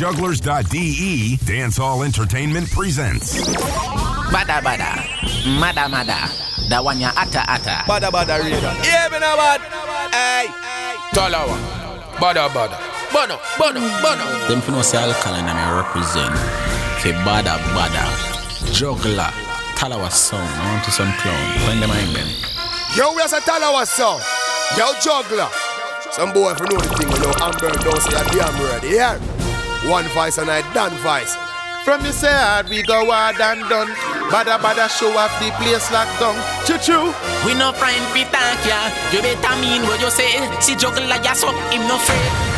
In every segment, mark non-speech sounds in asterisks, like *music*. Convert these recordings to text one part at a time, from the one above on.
jugglerz.de, Dancehall Entertainment presents. Bada bada, mada mada, da one ya ata ata. Bada bada radar. Yeah, me no bad. Hey. Talawa. Bada bada. Bono, bono, bono. Them fi know say alkaline and I represent Fi bada bada Juggler Talawa sound I want to some clown Find them in them Yo, we are a Talawa song. Yo, juggler. Some boy for know the thing, you know, Amber don't say a damn word. Yeah. One vice and I done vice. From you say hard, we go hard and done. Bada bada show off the place locked down. Choo choo. We no friend we thank ya. You better mean what you say. Si like ya so him no afraid.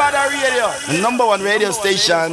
Bada bada radio. The number one radio station.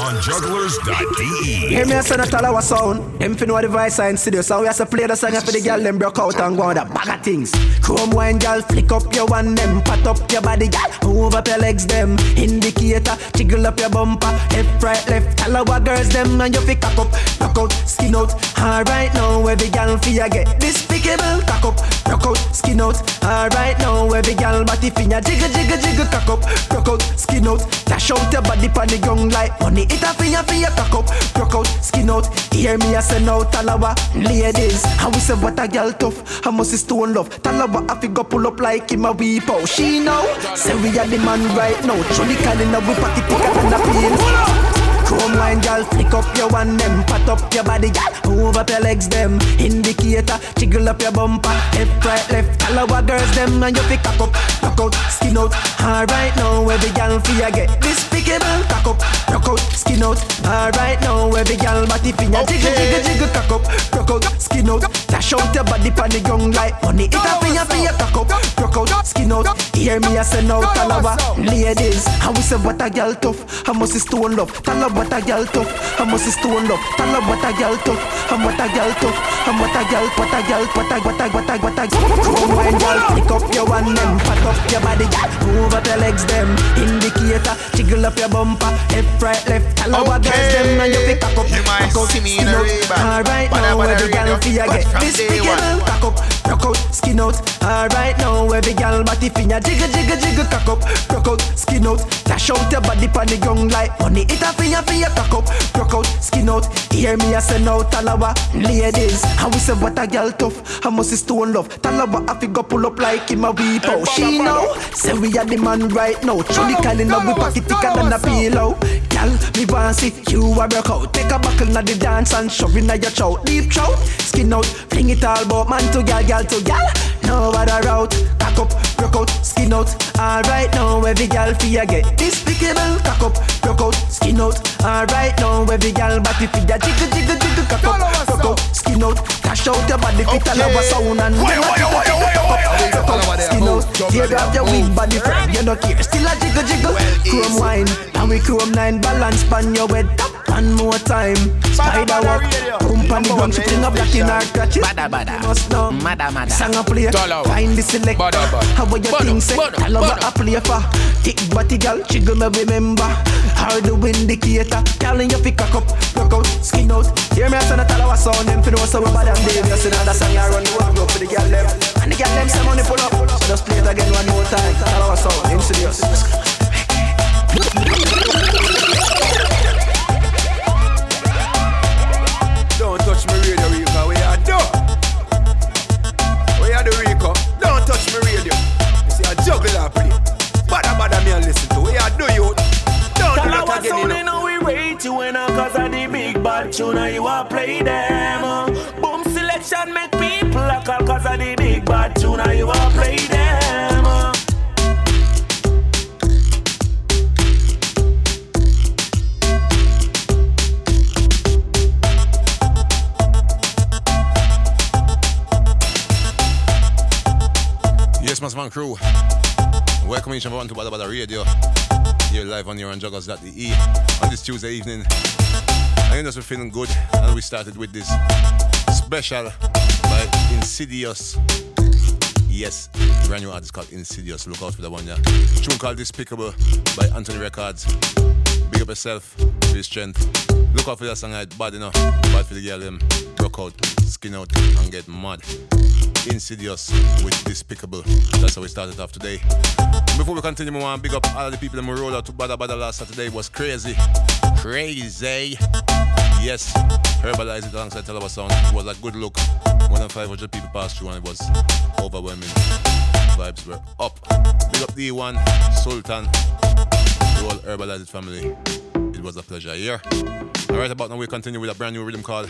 On jugglerz.de. Hear me a son of Talawah sound. Them fi know the voice in studio. So we have to play the song for the girl them broke out and go on the bag of things. Chrome wine girl, flick up your one them, pat up your body girl, move up your legs them. Indicator, jiggle up your bumper, left right left. Talawa girls them and you fi cock up, rock out, skin out. Alright now every girl fi ya get despicable, cock up, rock out, skin out. Alright now every girl body fi ya jiggle jiggle jiggle cock up, rock out, skin out. Dash out your body pon the ground like money. It a fi ya fi ya cock up, rock out, skin out. Hear me a say now Talawa, ladies. How we say what a girl tough, how much is stone love. Talawa a fi go pull up like him a weep out. She know, say we are the man right now. Truly calling up we pocket thicker than a pin. Chrome wine, girl, flick up your one them, pat up your body, girl, move up your legs them. Indicator, jiggle up your bumper, left, right, left. Talawa girls them, and you pick cock up, rock out, skin out. Alright now, every girl feel get despicable, cock up, rock out, skin out. Alright now, every girl body finger jiggle, jiggle, jiggle, cock up, rock out, skin out. Dash out your body pon the ground like money. It a finger for your cock up, rock out, skin out. Hear me, I say now, Talawa, ladies. How we say what a girl tough, how much is stone love. Talawa what a girl tough, how much is stone love. Talawa what a girl tough, how what a girl tough, how what a girl, what a girl, what a what a what a what a. Chrome wine girl, pick up your one them, pat up your body, move up your legs them. Indicator, jiggle up your bumper, left, right, left. Talawa Okay. girls them, and you pick up, You might see me in a. Ray-Ban. Alright now, every girl radio. feel get this big one. girl, cock up, rock out, skin out. Alright now, every girl body finger jiggle, jiggle, jiggle, cock up, rock out, skin out. Dash out your body pon the ground like money. It a finger your cock up, rock out, skin out. Hear me, I say now, Talawa, ladies. How we say what a girl tough, how much is stone love. Talawa, I fi go pull up like him a weep out. She know, say we are the man right now. Truly calling up, we pocket thicker than a pillow. Girl, me want see you a rock out. Take a buckle na the dance and shove in your chow. Deep throat, skin out, fling it all about man to gal, gal to gal. No other route, cock up, rock out, skin out. Alright now, every gal feel get despicable. Cock up, rock out, skin out. Alright now, every gal body feel jiggle, jiggle, jiggle, cock up, rock out, skin out. Dash out your body fit all over sound and Why, why, why, why, why, why, out, skin out. Tear up your wig body friend, you no care. Still a jiggle, jiggle. Chrome wine, and we chrome nine balance pan your head. One more time, spider walk, pump on the ground, she fling a black in her crotches. Bada bada, You must know. mada mada. Song a play, Talawa. find the selector. Bada, bada. How what you Bono, think say? bono, Talawa bono. a play for. Thick body girl, jiggle me remember. Hard the indicator, girl in your pick a cup, rock out, skin out. Hear me a son of Talawah sound, them fi know so we bad and Dave. You see now that song I run the world up for the girl them. And the girl them say money pull up. So just play it again one more time. Talawah sound, him serious. Don't touch me radio, Rico. You I juggle and play. Bada bada me and listen to. We are do you. Don't do that again, you know. know we rate you in cause of the big bad tune and you a play them. Boom selection make people a call cause of the big bad tune and you a play them. Yes, my Man Crew. Welcome each and everyone to Badda Badda Radio. Here live on your on jugglerz.de on this Tuesday evening. I know we're feeling good and we started with this special by Insidious. Yes, Brand new artist called Insidious. Look out for that one, yeah. Tune called Despicable by Anthony Records. Big up yourself, be strength. Look out for that song, right? Bad enough. Bad for the girl, them. Rock out, skin out, and get mad. Insidious with Despicable. That's how we started off today. Before we continue, we want to big up all the people that we rolled out to Bada Bada last Saturday. It was crazy. Crazy. Yes, Herbalize it alongside Talawah Sound. It was a good look. More than 500 people passed through and it was overwhelming. Vibes were up. Big up D1, Sultan, the whole Herbalize it family. Was a pleasure here. All right, about now we continue with a brand new rhythm called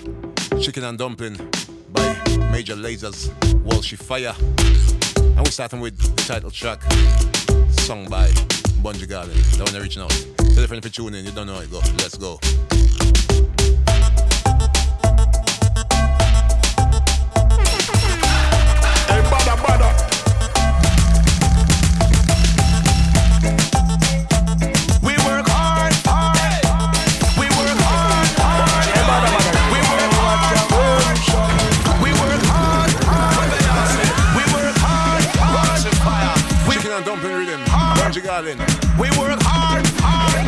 Chicken and Dumpling by Major Lazer's, Walshy Fire. And we're starting with the title track, sung by Bunji Garlin. That one they're reaching out. Tell your friend if you tune in, you don't know it. Go. Let's go. We work hard, hard.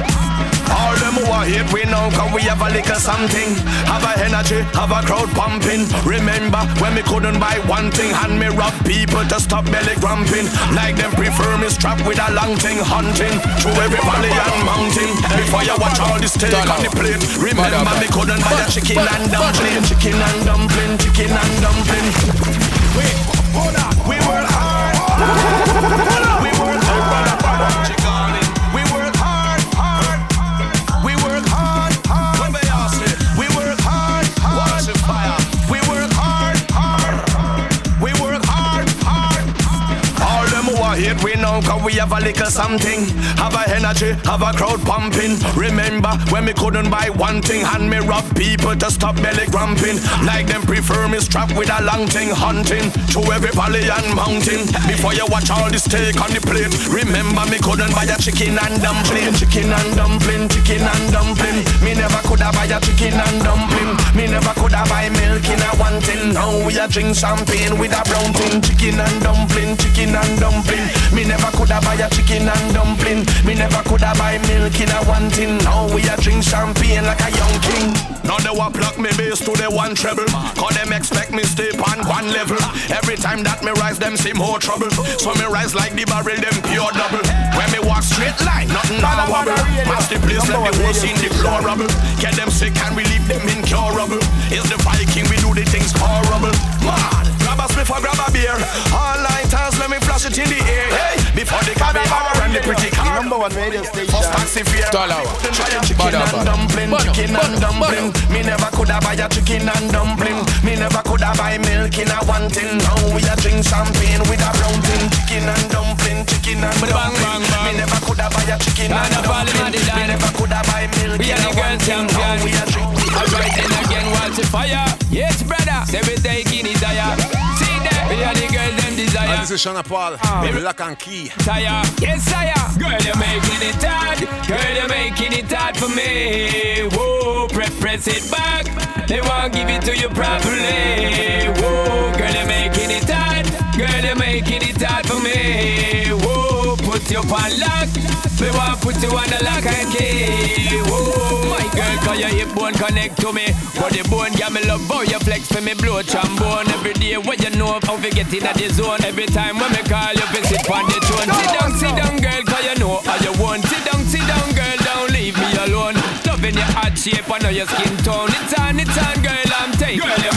All them who are hate we know cause we have a little something. Have a energy, have a crowd pumping. Remember when we couldn't buy one thing And me rob people to stop belly grumping. Like them prefer me strapped with a long thing Hunting through every valley and mountain. Before you watch all this steak on the plate Remember me couldn't buy a chicken and dumpling. Chicken and dumpling, chicken and dumpling. Wait, hold on. We work hard we cause we have a little something. Have a energy, have a crowd pumping. Remember when me couldn't buy one thing? And me rob people to stop belly grumping. Like them prefer me strapped with a long thing Hunting through every valley and mountain. Before you watch all this steak on the plate Remember me couldn't buy a chicken and dumpling. Chicken and dumpling, chicken and dumpling. Me never coulda buy a chicken and dumpling. Me never coulda buy milk in a one tin Now we a drink champagne with a brown tin Chicken and dumpling, chicken and dumpling. Me never coulda buy a chicken and dumpling. Me never coulda buy milk in a one tin Now we a drink champagne like a young king. Now they want pluck me bass to the one treble. Cause them expect me stay on one level. Every time that me rise them see more trouble. So me rise like the barrel them pure double. When me walk straight line nothing now wobble. Match the place let the whole scene deplorable Get them sick and we leave them incurable. Is the Viking we do the things horrible. Man, grab a spliff or grab a beer. All lighters let me flash it in the air. Hey, before the cabby hour and the pretty car. Number one radio station. First taxi fare. Dollar. Try a chicken Bada, and dumpling. Bada, Chicken and bada, dumpling. Me never coulda buy a chicken and dumpling. Me never coulda buy milk in a one tin Now we a drink champagne with a brown tin. Chicken and dumpling, chicken and Bada, bang, dumpling. bang, bang. Me never coulda buy a chicken Nah, and dumpling. Me never coulda buy milk in a one girl tin Now we a drink Alright then again, watch the fire. Yes, brother. Say we taking it. See that? We are the girl them And desire. this is Shana Paul, ah. with Lock and Key. Tire. Yes, sire. Girl, you're making it hard. Girl, you're making it hard for me. Whoa, press, press it back. They won't give it to you properly. Whoa, girl, you're making it hard. Girl, you're making it hard for me. Put you on lock. We want put you on the lock and key. Whoa, my girl, cause your hip bone connect to me. Body bone, yeah, me love how you flex for me, blow trombone. Every day when you know how we get in the zone. Every time when me call you, fi sit on the throne. Sit down, sit down, girl, cause you know how you want. Sit down, sit down, girl, don't leave me alone. Loving your heart shape, I know your skin tone. It's on, it's on, girl, I'm taking. Girl, you're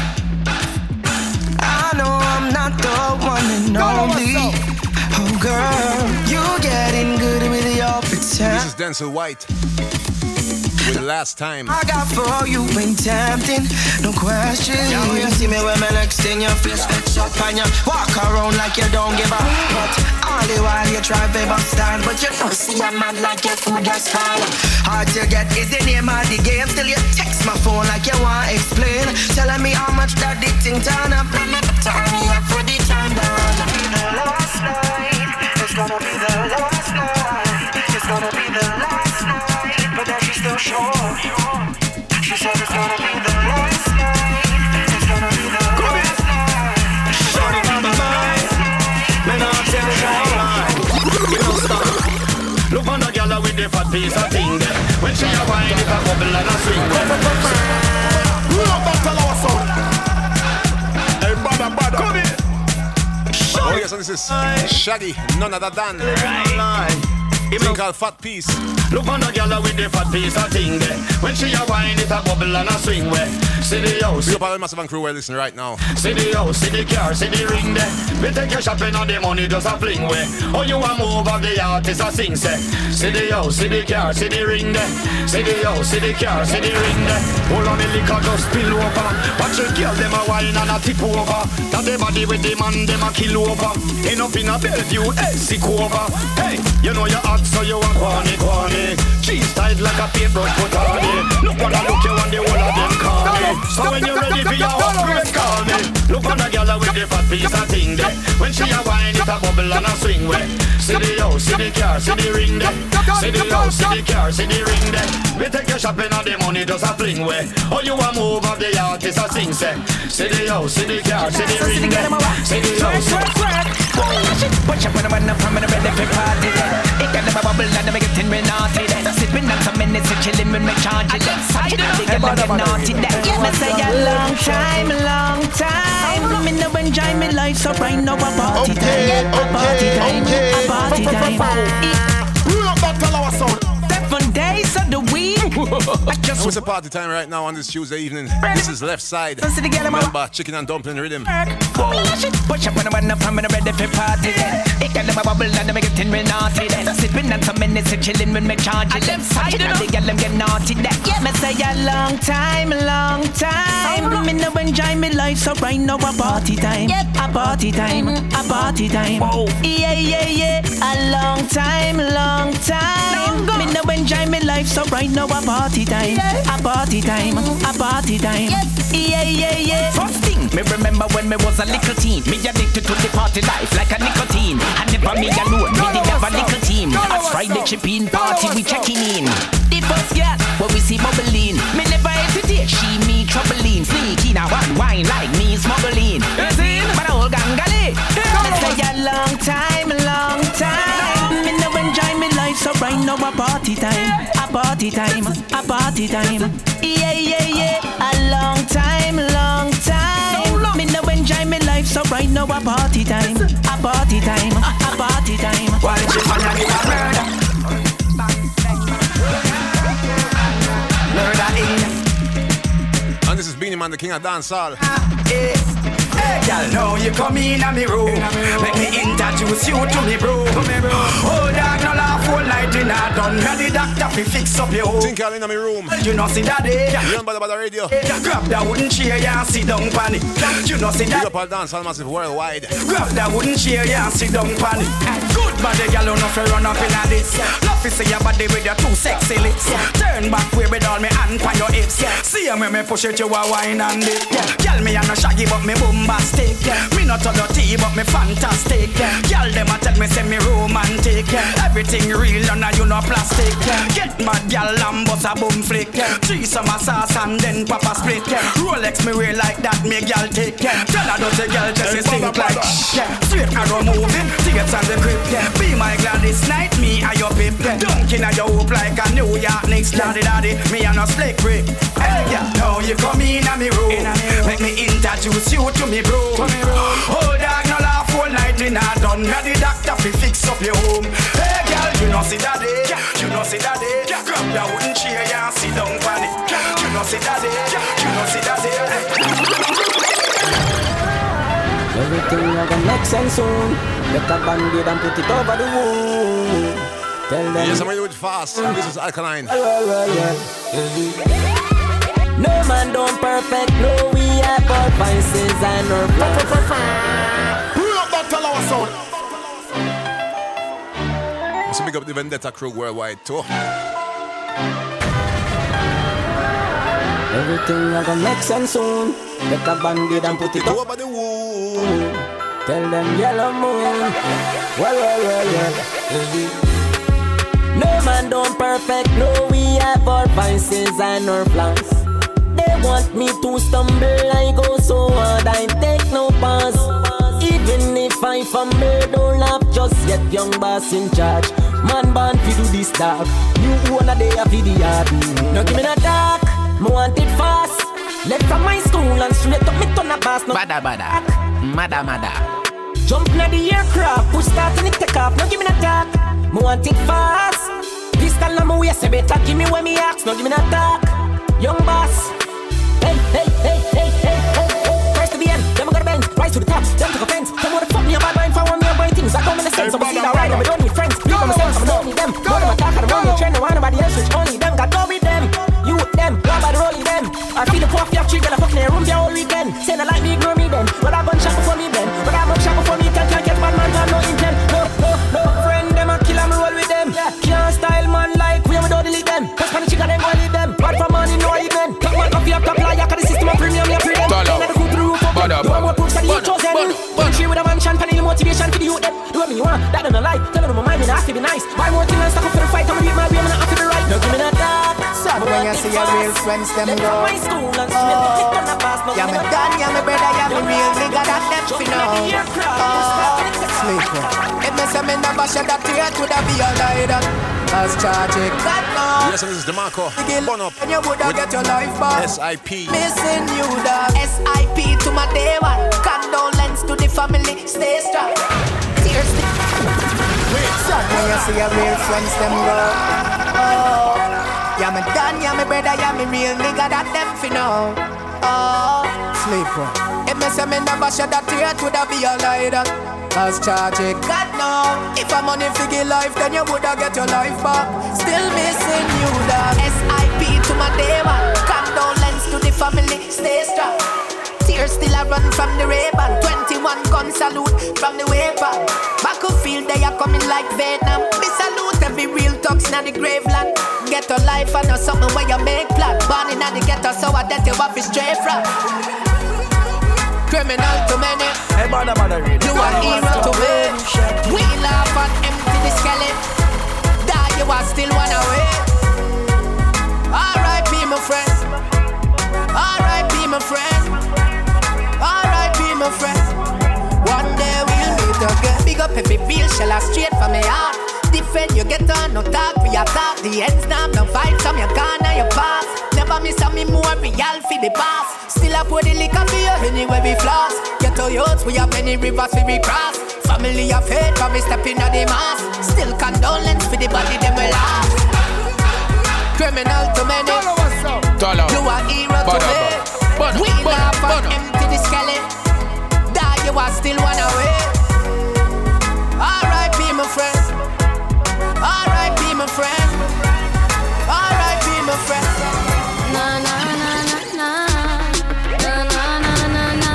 girl, you getting good with your This is Denzel White. with last time. I got for you when tempting, no question. Now you see me when my next in your face, fix up and you walk around like you don't give a But all the while you try to bust stand, but you don't see a man like your food just fall. Hard to get is the name of the game, still you text my phone like you want to explain. Telling me how much that dick thing turn up, turn me up Oh yes, and this is Shaggy, none other than Thing called Fat Piece. Look on the gyal with the fat piece of thing. When she a wine, it a bubble and a swing. Where see the house, Big up all the massive and crew where listen right now. See the house, see the car, see the ring there. We take your shopping on the money just a fling way. Oh, you a move of the artist a sing say. See the house, see the car, see the ring there. See the house, see the car, see the ring there. Hold on the liquor just spill over. Watch the girl them a wine and a tip over. That the body with the man them a kill over. End up in a Bellevue, sick over. Hey, you know you hot so you a corny corny. Cheese tight like a paintbrush put on it. Look what I look you and the whole of them call me. So when you're ready for your upgrade, call me. Look on the girl with the fat piece of thing there. When she a wine, it a bubble and a swing way. See the house, see the car, see the ring there. See the house, see the car, see the ring there. We take your shopping and the money just a fling way. Oh, you a move of the artist a sing say. See the house, see the car, see the ring there. See the house. Watch up when I'm up, I'm in a party then. It got them a bubble and them getting me naughty then. Sipping on some minutes and chilling when me charge it then. Watch it, they get them get naughty then. Yeah, me say a long time, long time. Oh. Me no enjoy me life, so right now a party time. A party time, a party time. Love that tell sound. Seven days of the week. *laughs* I just It's a party time right now on this Tuesday evening. This is left side. Listen. Remember, chicken and dumpling rhythm. Watch up when I'm up, I'm ready for party got them a bubble and them a getting me naughty then. Sipping on some minutes and chilling when me charge it then. Watch it, they get them get naughty then. Yeah, me say a long time, long time. Me no enjoy me life, so right now a party time. A party time, a party time. Yeah, yeah, yeah. A long time, long time. Me no enjoy me life, so right now a party time. A party time, a party time. Yeah, yeah, yeah. First thing, me remember when me was a little teen. Me addicted to the party life like a nicotine. I never me alone, me did have a little team. A Friday chipping party, we checking in. The first girl, when we see bubbling. Me never hesitate, she me troubling. Sneaky now one wine like me smuggling. But a whole gangali. Me say a long time, long time. Me no enjoy me life, so right now a party time. A party time, a party time. Yeah, yeah, yeah. A long time, long time. Enjoy me life, so right now a party time. A party time, a party time. Why you find me a murder? Murder in And this is Beenie Man, the king of dancehall. Ah, hey, hey, girl, now you come in a me room. Let me introduce you to me bro. Oh, dog, no laugh all night in a done. Now the doctor fi fix up your home. Think all in my room. You know see that day. You on Badda Badda Radio. Grab that wooden chair, yeah, sit down pan it. You know see Big that. up all dancehall massive worldwide. Grab that wooden chair, yeah, sit down pan it. Good body, girl, you know fi run up in a this. Love fi see your body with your two sexy lips. Turn back way with all me hand on your hips. See me me push it, you a wine and dip. Girl, me a no shaggy, but me bombastic. Me not a dirty, but me fantastic. Girl, them a tell me say me romantic. Everything real, and you no plastic. Get mad, girl, and bust a boom flick. Three summer sauce and then pop a split. Rolex me wear like that, me girl take. Tell her dirty girl, just brother, like. Straight arrow moving, tickets on the crib. Yeah. Be my Gladys night, Yeah. Dunking at your hoop like a New York Knicks. Daddy, daddy, me and a slick brick. Hey, yeah. Now you come in a me room. Make me introduce you to me bro. Oh, dog, no laugh all night in a done. Now the doctor fi fix up your home. Hey, girl, you know see daddy. You know see daddy. Grab that wooden chair, yeah, and sit down on it. You know see daddy. You know see daddy. Everything you gonna make sense soon. Get a band-aid and put it over the wound. Tell them. Yes, I'm ready with fast. This is alkaline. Roll, roll, yeah. No man don't perfect, no we have our vices and our flaws. Pull up that tell our sound. So big up the Vendetta crew worldwide too. Everything I gonna make sense soon. Take a bandit and put it up. Over the wound. Tell them yellow moon. Well, well, well, yeah. No man don't perfect, no we have our vices and our flaws. They want me to stumble, I go so hard, I take no pass. Even if I fumble, don't laugh, just yet young boss in charge. Man born fi do this dark, you wanna day a fi the yard. No give me no talk, me want it fast. Left from my school and straight up me turn a boss. No Bada bada. Mada mada. Jump na the aircraft, push start and it take off. No give me no talk, me want it fast. Pistol on my waist, better give me when me ask. No give me no talk, young boss. Hey, hey, hey, hey, hey, hey, hey. First to the end, then we got a bend. Rise to the top, then take offense. Tell me what the fuck me about mind for one me buy things. I don't make sense. I'm a see that right, I don't need friends. People on myself, I don't need them. Know them attack, I don't need trend. No one nobody else, which only them. Got go with them. You with them, one by the rolling them. I feel the puff, you have girl, I fucking in a room for all weekend. Say no like me, ignore me then. But I gun shot before me youth them. Do what want, that don't lie. Tell them my mind, me not have to be nice. Buy more things and stock up for the fight. I'm read my way, I'm not have to be right. No, give me that dark. But when you see your real friends, them Left go. from my school and straight up, it on the pass. No, Yeah, me me that done, yeah, me brother, yeah, me real nigga, that them Jump fi in the know. Oh, push start and it take off. sleep. If me say me never shed a tear, it woulda be a lie. Cause charge it, God knows. Yes, this is DeMarco. Kill, Burn up. And you woulda get your life back. SIP. Missing you, dog. SIP to my day one. Condolence to the family. Stay strong. Son, when you see your real friends, them go. Oh, yeah, me done, yeah, me brother, yeah, me real nigga, that them fi know. Oh, sleep. If me say me never shed a tear, it woulda be a lie. Cause charge it, God no. If I'm money figure life, then you woulda get your life back. Still missing you, dog. SIP to my day one. Condolence to the family. Stay strong. Tears still a run from the Ray-Ban. 21 gun salute from the weapon Battlefield they are coming like Vietnam. Me salute every real thugs in the graveland. Get a life and not something where you make plan. Born in the ghetto so I that you to stray from. Criminal to many. Hey, bada, read. You are hero to me We laugh and empty the skeleton. Die you are still one away R.I.P. my friend. R.I.P. my friend. My friend. One day we'll meet again. Big up every real shell straight from my heart. Defend you get on, no talk, we attack. The ends now, no fight, some you gone and you pass. Never miss a me more real for the past. Still up with the liquor for you anywhere we floss. Get to youths, we have many rivers we we cross. Family of faith, but we step in at the mass. Still condolence for the body, them we last. Criminal to many. Tolo. You are hero to Bada, me. bada, We bada, laugh and empty the skeleton. Die, you are still one away. R.I.P. my friend. R.I.P. my friend. R.I.P. my friend. Na na na na na. Na na na na na.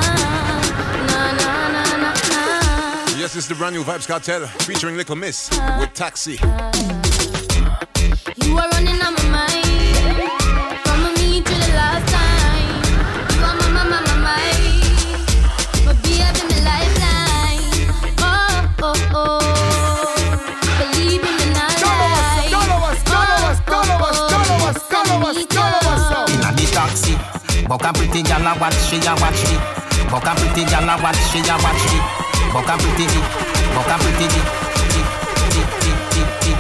Na na na na na. Yes, it's the brand new Vybz Kartel featuring Little Miss with Taxi. Buck a pretty gal a watch she a watch me. Buck a pretty gal a watch she a watch me. Buck a pretty, buck a pretty, ti, ti, ti, ti,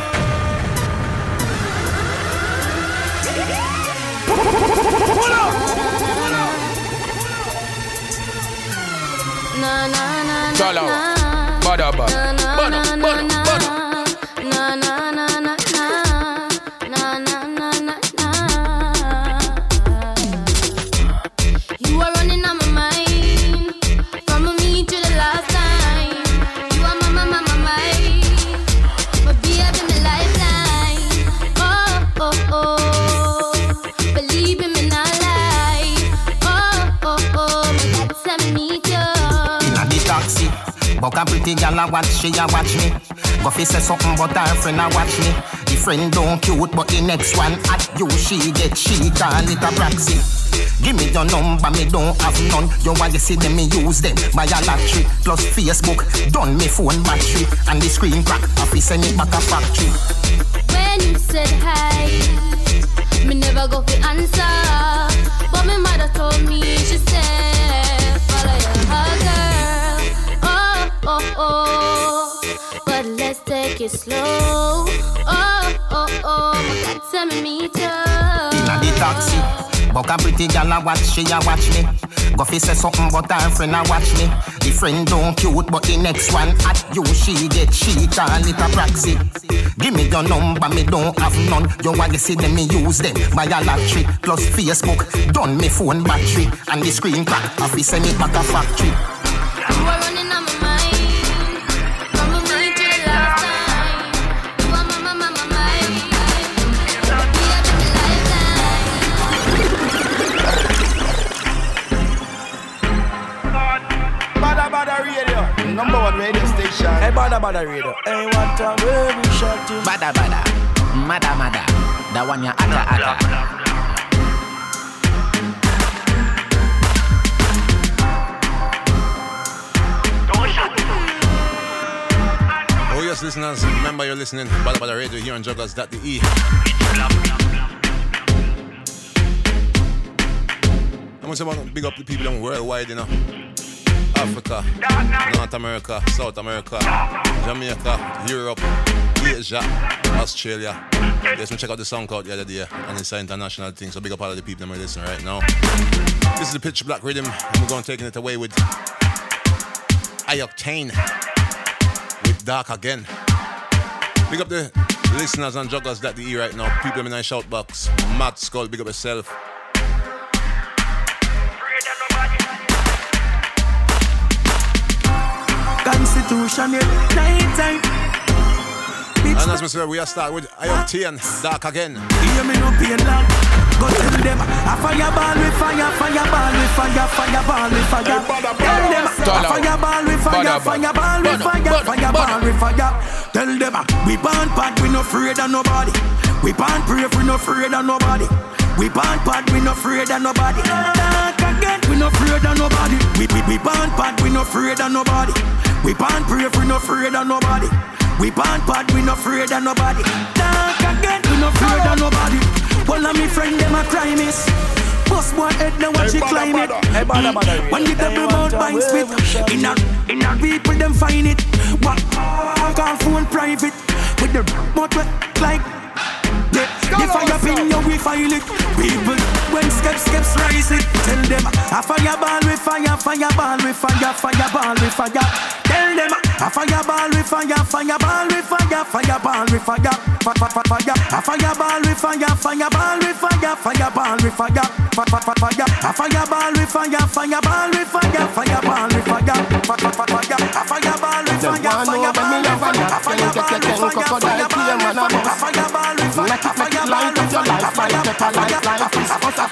Buck a pretty gal a watch, she a watch me. Go fi say something but her friend a watch me. The friend don't cute, but the next one at you she get she call it a proxy. Give me your number, me don't have none. You want to see them, me use them. Buy a plus Facebook, done me phone battery and the screen crack. I fi send it back a factory. When you said hi, me never go for answer. But my mother told me, she said, follow your girl. Oh, oh. But let's take it slow. Oh, oh, oh. My God, tell me me too. Inna the taxi. Buck a pretty gal a watch, she a watch me. Go say something but her friend a watch me. The friend don't cute, but the next one at you she get she call it a proxy. Give me your number, me don't have none. You want to see them, me use them. Buy a lottery plus Facebook, done me phone battery and the screen crack. I send it back a factory. Number one radio station. Hey, Badda Badda Radio. Hey, what time we shot you? Bada bada, mada mada, that one ya ata ata. Oh yes, listeners, remember you're listening Badda Badda Radio here on Jugglerz.de. I'm gonna say about big up the people them worldwide, you know. Africa, North America, South America, Jamaica, Europe, Asia, Australia. Yes, me check out the SoundCloud the other day, and it's an international thing. So big up all of the people that are listening right now. This is the Pitch Black Rhythm, and we're going to taking it away with I-Octane with Dark Again. Big up the listeners on Jugglerz.de right now. People in my shout box. Matt Skull, big up yourself. Constitution, yeah, night time. And as we say, we are start with I-Octane, Dark Again. Hear me no pain long. Go tell them a fireball with fire, fireball with fire, fireball with fire. Tell them a fireball with fire, fireball with fire, fireball with fire. Tell them we born bad, we no afraid of nobody. We born brave, we no afraid of nobody. We born bad, we no afraid of nobody. Dark again, we no afraid of nobody. We we we born bad, we no afraid of nobody. We born brave, we no afraid of nobody. We born bad, we no afraid of nobody. Dark again, we no afraid of nobody. One of me friend them a cry miss. Bust one head now watch it climb it. Mm. When the double mouth bang spit, in a in a people them find it. What call phone private with the mouth like. The, the fire pin now we file it. People when steps steps rise it. Tell them a fireball with fire, fireball with fire, fireball with fire. Them a fireball with fire, fireball with fire, fireball with fire, fi- fi- fi- fire. A fireball with fire, fireball with fire, fireball with fire, fi- fi- fi- fire. A fireball with fire, fireball with fire, fireball with fire, fi- fi- fi- fire. A fireball with fire, fireball with fire, a fireball with fire, fireball with fire, a fire. Make it, make it light up your life like pepper light like this Us a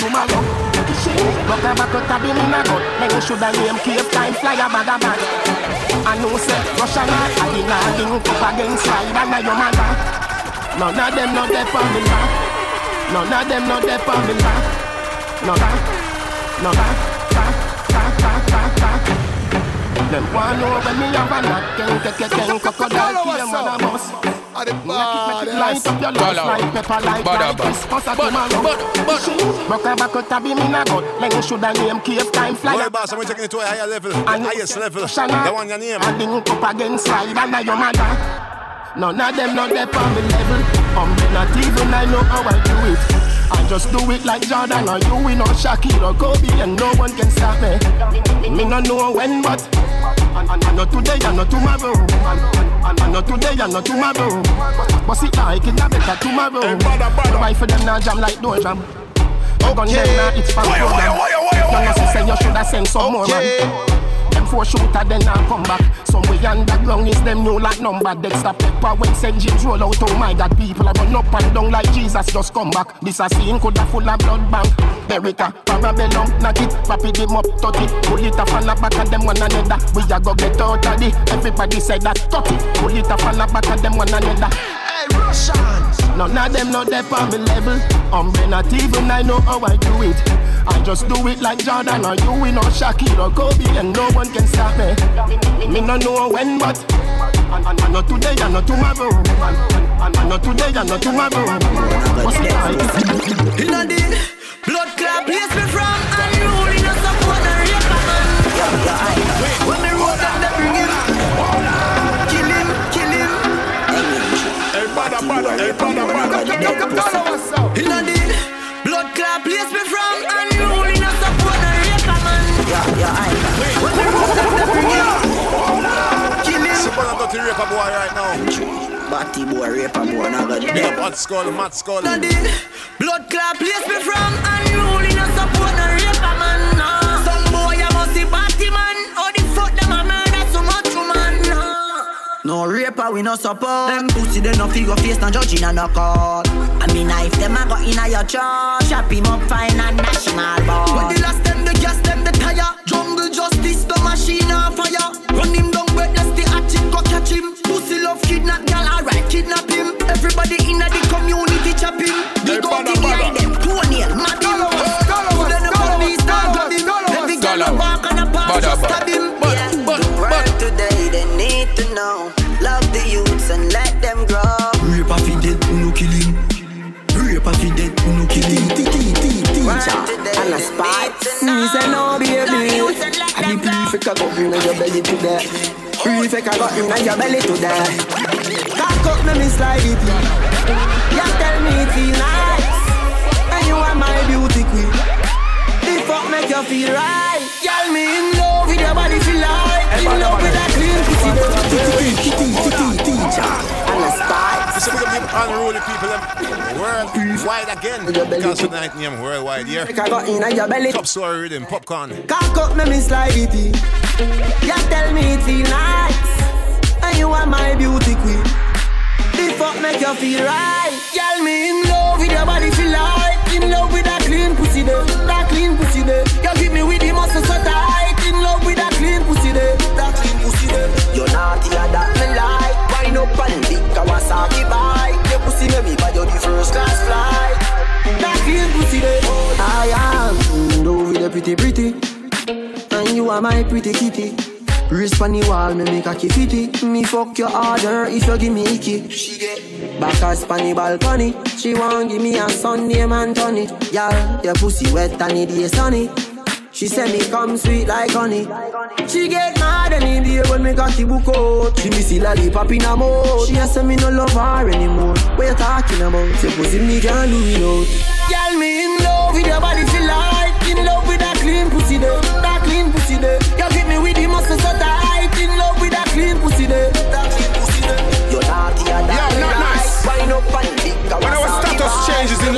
Rock a back out a bill in a gut Then should I name cave time fly a bag a bag I know say Russia not a ding a ding up against slide and your mother None of them not there for me back None of them not there for me back No back, no back, back, back, back, back, back Them know when me have a knock. Ken, ken, ken, crocodile kill man a bus Make it, make it light up your life like pepper light like this Us a tomorrow Rock a back out a beam in a gut Then should I name cave time fly. Boy, boss, I'm taking it to a higher level. The highest level. The one your name. And link up against slide and a your mother. None of them not there on the level. Um, not even I know how I do it. I just do it like Jordan or you, we know Shaquille or Kobe And no one can stop me. Me no know when but and, not today and not tomorrow. And, not today and not tomorrow. But see like it a better tomorrow. Why for them now jam like door jam Gun them now it's for program Now you say you shoulda send some more man Them four shooter then I come back. Somewhere underground is them new like number. Dexter Pepper when St. James roll out. Oh my God, people are run up and down like Jesus just come back. This a scene coulda full of blood bank. Beretta, Parabellum, knock it, rapid them up, touch it. Pull it off and back of them one another. We a go get out of it. Everybody say that, touch it. Pull it off and back of them one another. Hey, Russians! None of them know they on me level. I'm not even I know how I do it. I just do it like Jordan or you, we know Shaquille or Kobe, and no one can stop me. Me no know when, but and, and, and not today, and not tomorrow. And, and, and not today, and not tomorrow. What's it like? In a deal, blood clot place me from Kill him. Somebody got to rape a boy right now. Batty boy, rape a boy, now got Big up Hot Skull, Matt Skull. In blood clot place me from unruly, no support and rape a man. No. Some boy a must be batty man. How the fuck them a murder so much woman? No. No raper we no support Them pussy they no figure face no judging and no court I mean if them a go in a your church Chop him up fine and national board When the last them the gas them the tire Jungle justice the machine on fire Run him down breathless the go him. Pussy love kidnap gal alright kidnap him Prefect I got in your belly today. Cock up, me me slide it in. You tell me it feel nice, and you are my beauty queen. The fuck make you feel right, girl. Me in love with your body, feel like in love with that clean pussy. Teacher and a spot. So we give unruly people them worldwide again. Because tonight name worldwide here. I got in your belly. Top story rhythm, Popcaan. Cock up, me me slide it in. You tell me it feel nice, you are my beauty queen. The fuck make you feel right, girl? Me in love with your body, feel like in love with that clean pussy there, that clean pussy there. You give me with the muscle so tight, in love with that clean pussy there, that clean pussy there. You're naughty and that me like. Wind up and big Kawasaki bike. Your pussy make me buy you the first class flight. That clean pussy there. I am in love with the pretty pretty. And you are my pretty kitty. Wrist on the wall, me make a fitty. Me fuck your order if you give me icky. She get back as on the balcony. She want give me a Sunday man it. Y'all, your pussy wet and it is sunny. She said me come sweet like honey. She get mad any day when me got the book out. She miss the lollipop in her mouth. She a say me no love her anymore. What you talking about? Your pussy me can't do without. Girl, me in love with your body, feel like in love with that clean pussy there,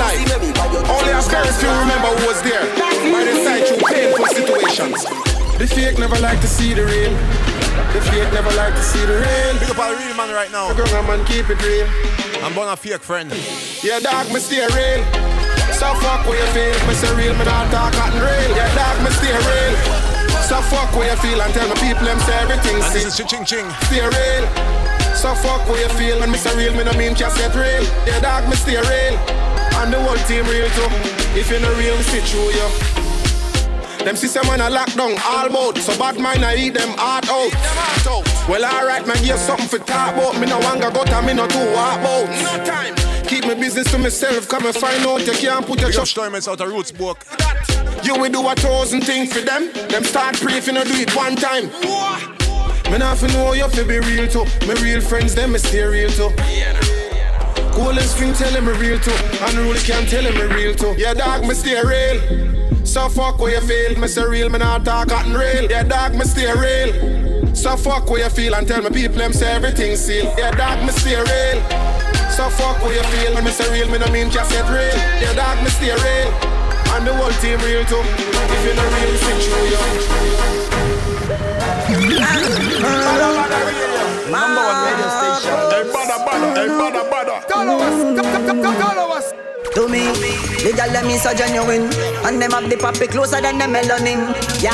life, only a very few remember who was there. By the side through painful situations. The fake never like to see the real. The fake never like to see the real. Big up the real man right now. Go on, man, keep it real. I'm born a fake friend. Yeah, dog, me stay real. So fuck where you feel, me say real, me not talk cotton real. Yeah, dog, me stay real. So fuck where you feel and tell my people them say everything And this is ching ching. Stay real. So fuck where you feel and me say real, me no mean cassette real. Yeah, dog, me stay real. And the whole team real too. If you no real, we sit through you. Them system when I lock down all boat. So bad mind I eat them heart out. Well alright man, give something for talk about. Me no wanga go to me no two walk out. No time. Keep my business to myself. Come and find out you can't put your Big up trust. Steinmetz out of Roots book. You will do a thousand things for them. Them start pray if you no do it one time. Me not fi know you fi be real too. My real friends them me stay real too. Golden string tell him a real too. Unruly can't tell him a real too. Yeah, dog, me stay real. So fuck where you feel. Me say real, me not talk cotton real. Yeah, dog, me stay real. So fuck where you feel and tell me people them say everything sealed. Yeah, dog, me stay real. So fuck where you feel. When me say real, me no mean cassette real. Yeah, dog, me stay real. And the whole team real too. If you not real, see through you. Number one radio station. To me, the girl them is so genuine, and them have the puppy closer than the melanin. Yeah.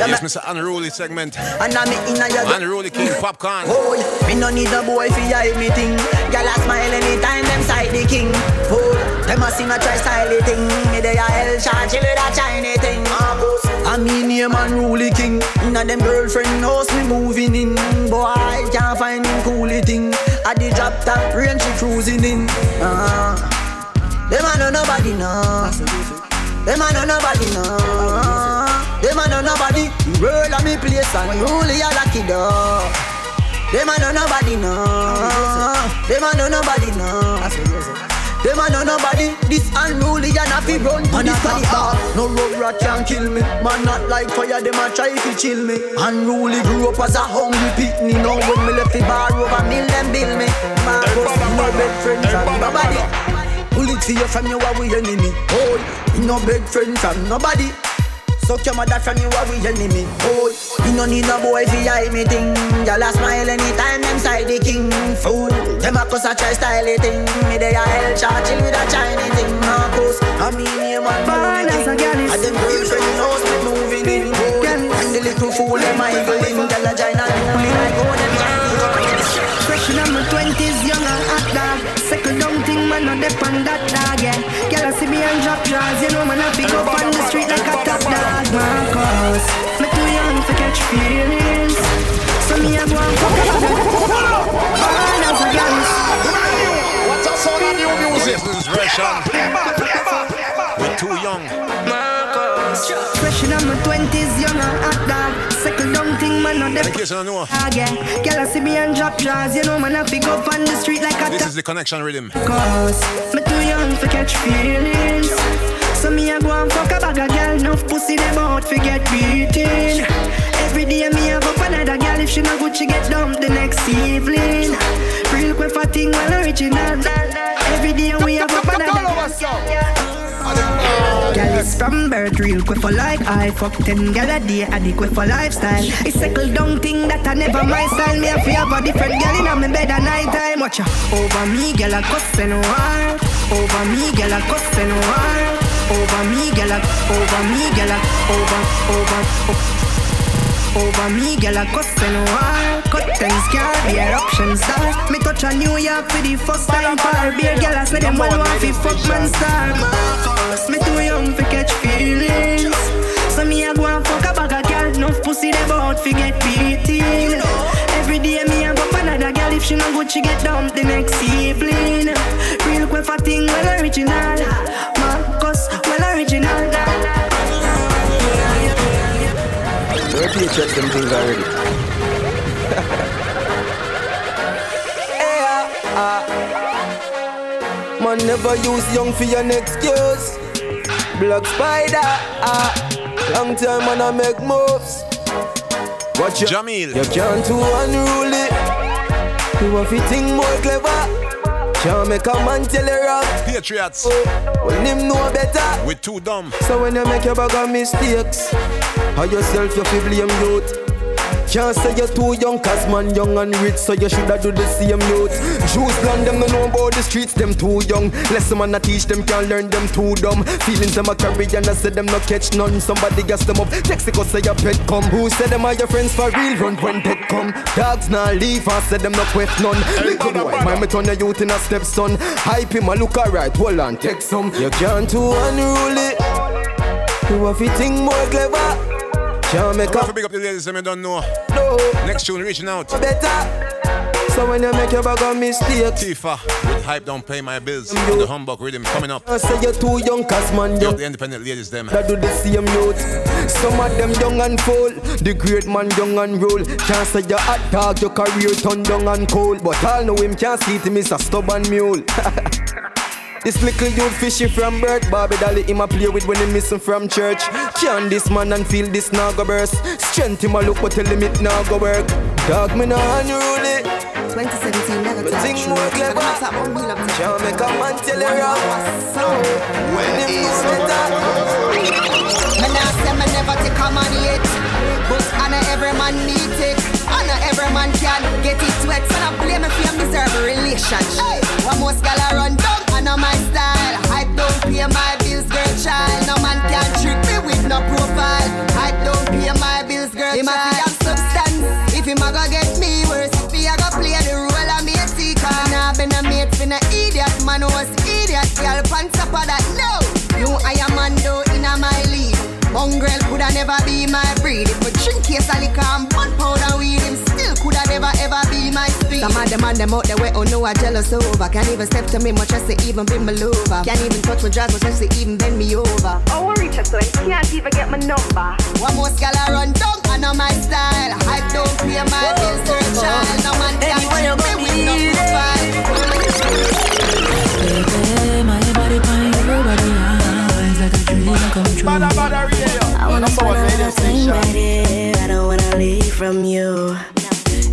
Yes, Mr. Unruly segment. And I'm inna your Unruly King Popcaan. Oh, me no need a boy for your me thing. Girl a smile anytime them side the king. Fool, them a sing a try style thing. Me they a hell charge with a shiny thing. Uh. I mean name unruly king. Inna them girlfriend house me moving in. Boy can't find him coolie thing. At the drop top range she cruising in. Uh, them a know nobody know. Them a know nobody know. Them a know nobody. The world a me place unruly a lucky dog. Them a know nobody know. Them a know nobody know. Them a know nobody. This unruly and happy run to this top bar. No road rat can kill me. Man not like fire. Them a try to chill me. Unruly grew up as a hungry pitney. Now when me left the bar over mill them bill me. Marcus no bed friends and nobody. Bullet for you from you are we enemy. Oh, no bed friend from nobody. Suck your mother from you we enemy. Oh, you no need no boy fi hide me thing. Y'all smile anytime them side the king. Fool, them a cuss a try style thing. Me they a hell shot chill with a Chinese thing. Marcus, I mean name and Born as a girl is- And them girlfriend knows me moving in. Oh, and the little fool them a evil in. Y'all a join and do like oh them Fresh in my twenties, young and hot dog. Second down thing, man, no dep on that dog, yeah. Girl, I see me and drop drawers, you know, man, I pick up on the street like a top dog. Marcus, me too young to catch feelings. So me a go and fuck up. Born as a gangster. What's up, son of new music? This is version. We're thing, man, In case you don't know, dog, yeah. Girl, I see me and drop drawers, you know, man, I pick up on the street like a this is the connection rhythm. Cause me too young to catch feelings. So me a go and fuck a bag of girl Enough pussy them out fi get beaten. Every day me a go for another girl If she no good she get dumped the next evening. Real quick for thing well original. Every day we a go for another Girl is from birth real quick for like I fuck ten gal a day adequate for lifestyle. It's settle down thing that I never my style. Me a fi have a different gal in my bed at night time. Watch ya. Over me gal a cuss and wild Over me gal a cuss and wild Over me gal a over me gal a over over o- over me, girl, a cuss and wild Curtains can't be eruption star. Me touch a New York for the first time Par beer, girl, I say them one want fi fuck man star. Me too young fi catch feelings. So me a go and fuck a bag of girl Enough pussy them out fi get beaten Every day me a go for another girl If she no good, she get dumped the next evening. Real quick for thing, well original. Marcus, well original Where do you check them things already? *laughs* Man never use young for your next excuse. Black spider, ah. Long time man I make moves. Watch your Jamil. You can't too unruly. You want to think more clever. Can't make a man tell you wrong. Patriots. When him know better. We're too dumb. So when you make your bag of mistakes, how yourself you feel blame youth. Can't say you're too young, cause man young and rich, so you shoulda do the same youth. Jews plan them, no know about the streets, them too young. Lesson man I teach them, can't learn them too dumb. Feelings them a carry and I say them no catch none. Somebody gas them up, Texaco say your pet come. Who said them are your friends for real? Run when pet come. Dogs now leave, I said them no quit none. Little boy, my me turn your youth in a stepson. Hype him, I look alright, hold on, take some. You can't too unruly. You have to think more clever. Can't make for big up the ladies that me don't know. no Next tune reaching out. better. So when you make your bag of mistakes, Tifa with hype don't pay my bills. You. The humbug rhythm coming up. I say you're too young, cause man Yo, young. the independent ladies them. That do the same youth. Some of them young and full. The great man young and roll. Can't say you're hot dog, your career turn young and cold. But all know him can't see him is a stubborn mule. *laughs* This little youth fishy from birth. Bobby Dolly him a play with when he missing from church. Can this man and feel this now go burst? Strength him a look but tell him it now go work. Dog me now unruly. 2017 never But think more clever Can't make a man tell you wrong. When him know better Me nah say me never take a man yet But I know every man need it I every man can get it wet So don't blame me for your miserable relationship What most gal a run down I know my style I don't pay my bills girl child. No man can trick me with no profile. I don't pay my bills, girl him child. Him have substance. If him a go get me worse, if he a go play the role of me a seeker. Nah, been a mate for no idiot, man was idiot. Girl, on top of that, no. You I am man though in a my league. Mongrel coulda never be my breed. If we drink case of liquor and coulda never ever be my speed. Some of them and them out there way oh no I jealous over. Can't even step to me much as to even be my lover. Can't even touch my dress much as to even bend me over. Oh, I reach out so he can't even get my number. One more gal I run down, I know my style. I don't pay my bills to a child. No man can trick me with no profile. Baby, my body, my everybody eyes like a dream come true. I wanna spend all the time right here. I don't wanna leave from you.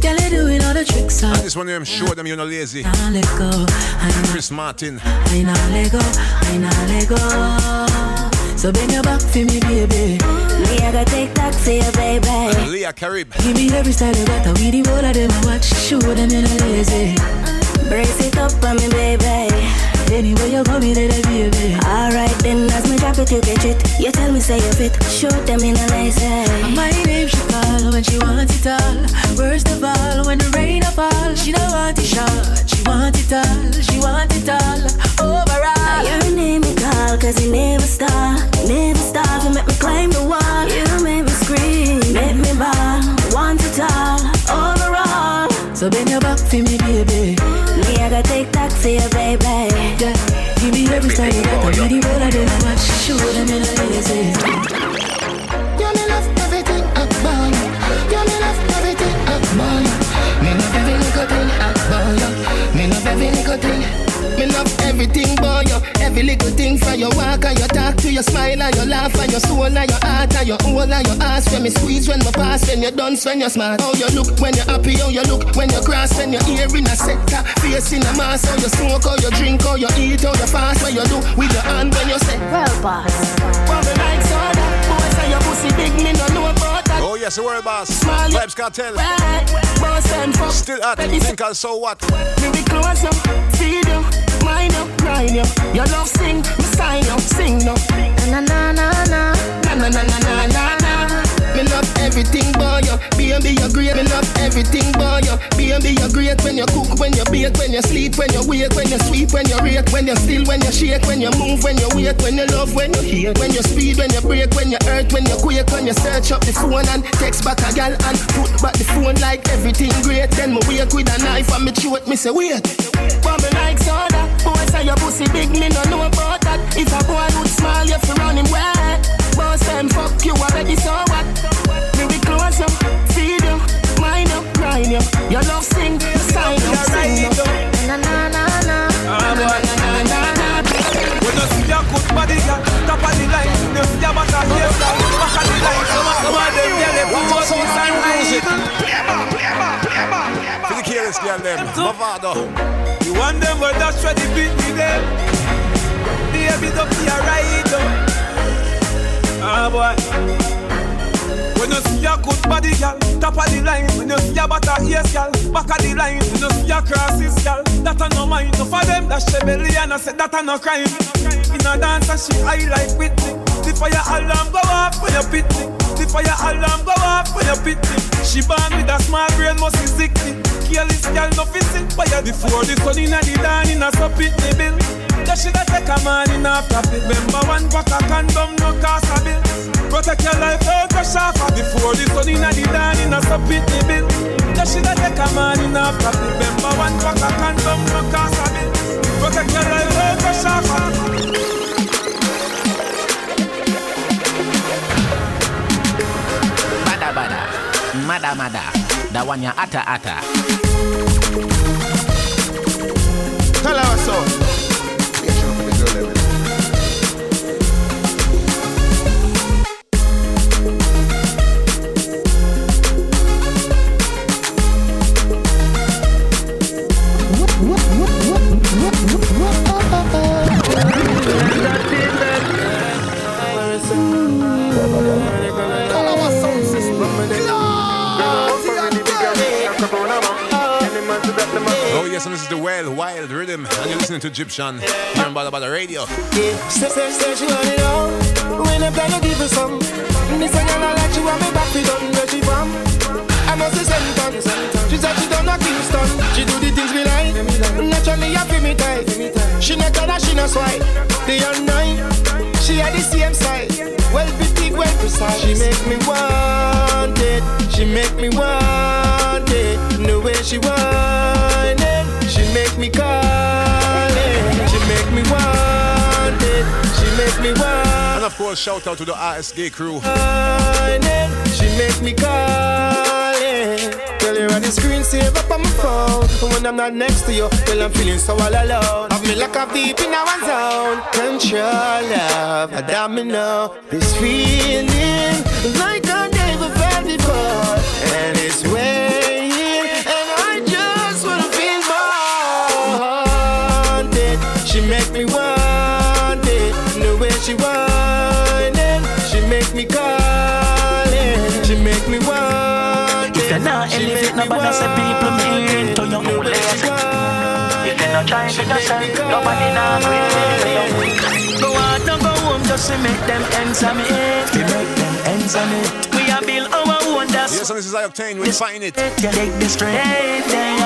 Girl, you doing all the tricks I up. just want them show them you're not lazy. I let go. I Chris Martin. I not let go. I not let go. So bend your back for me, baby. Me, I gotta take that for you, baby. Leah Carib. Give me every style you got. We the whole of them watch. Show them you're not lazy. Brace it up on me, baby. Anywhere you go, me there, baby. Alright then, as me drop it, you catch it. You tell me say you fit. Show them in a nice way. My name she call when she wants it all. Worst of all, when the rain a fall, she don't want it short. She want it all, she want it all. Overall, Your name me call, cause you never stop. Never stop, little thing from your walk and your talk to your smile and your laugh and your soul and your heart and your whole and your ass. When me squeeze, when me pass, when you dance, when you're smart. How you look when you're happy, how you look when you cross, when you're here in a sector, face in a mask. How you smoke, how you drink, how you eat, how you fast, what you do with your hand when you say, Well, boss. Well, me like soda. Boy, say your pussy big, me no know about that. Oh yes, the world boss. Smile. Vybz Kartel. Boss and fuck. Still hot. Think I'll so what? Me be close up, feed you, mind you, grind you. Your love sing, me sign you, sing. Na na na na. Na na na na na na na. Me love everything boy you, baby you great. Me love everything boy you, baby you great. When you cook, when you bake, when you sleep, when you wake, when you sweep, when you rake, when you still, when you shake, when you move, when you wait, when you love, when you hate, when you speed, when you break, when you hurt, when you quake, when you search up the phone and text back a gal and put back the phone like everything great. Then me wake with a knife and me throat, me say wait. But like soda, boy say your pussy big, me no know about that. If a boy look small, you fi run him wet. Boss and fuck you already, so what? Me be close up, feed you, mind you, grind you. Your love sing, sign you, sing you. Na na na na. Na na na na na na. When you see your good body, girl, top of the line. You see your back and yes, girl, back of the line. Some of some of them, girl, they put your feet and music. For the careless girl them. Mavado. You want them, but that's where the beat with them. Baby, don't be a ride, Ah, boy. When you see your good body, girl, top of the line. When you see your butter ears, girl, back of the line. When you see your crosses, girl, that I no mind. No for them, that she belly and I said that I no crime. In a dance, and she high like Whitney. The fire alarm go off when you pit me. The fire alarm go off when you pit me. She born with a small brain, must be sickly. Careless girl, no physic. Fire before the sun in the dawn in a so pit me bill. You shoulda take a man in a profit. Remember one pack of condom, no cost a bill. Protect your life, don't crash off Before the sun in the dawn in a so pit me bill. You shoulda take a man in a profit. Remember one pack of condom, no cost a bill. Protect your life, don't crash off Bada bada, mada mada, that one ya ata ata. Tell her so. Oh Yes, and this is the Wild Wild Rhythm, and you're listening to Egyptian here on Badda Badda Radio. Yeah, say, say, say she want it all. When I plan to give her some. This a girl I like she want me back, we don't where she from. I know she sent. She said she done a Kingston. She do the things we like. Naturally, I feel me tight. She not gonna, she not swipe. The online, she had the same side. Well, big, well precise. She make me want it. She make me want it. The way she want it. She make me call it. She make me want it. She make me want And of course, shout out to the RSG crew. She make me call it. Girl, you're on the screen, save up on my phone. When I'm not next to you, I'm feeling so all alone. Have me lock up deep in our zone. Control love, a domino. This feeling like I never felt before. And it's weighing, she want it. She make me call it. She make me want. If you're not She elevate, make me nobody say people mean to your own lazy. If you're not trying to yourself, nobody not really Go out, no go home, just to make them ends on it. To make them ends on it. We are build our own, that's Yes, and this is I-Octane, we'll find it. Take the straight day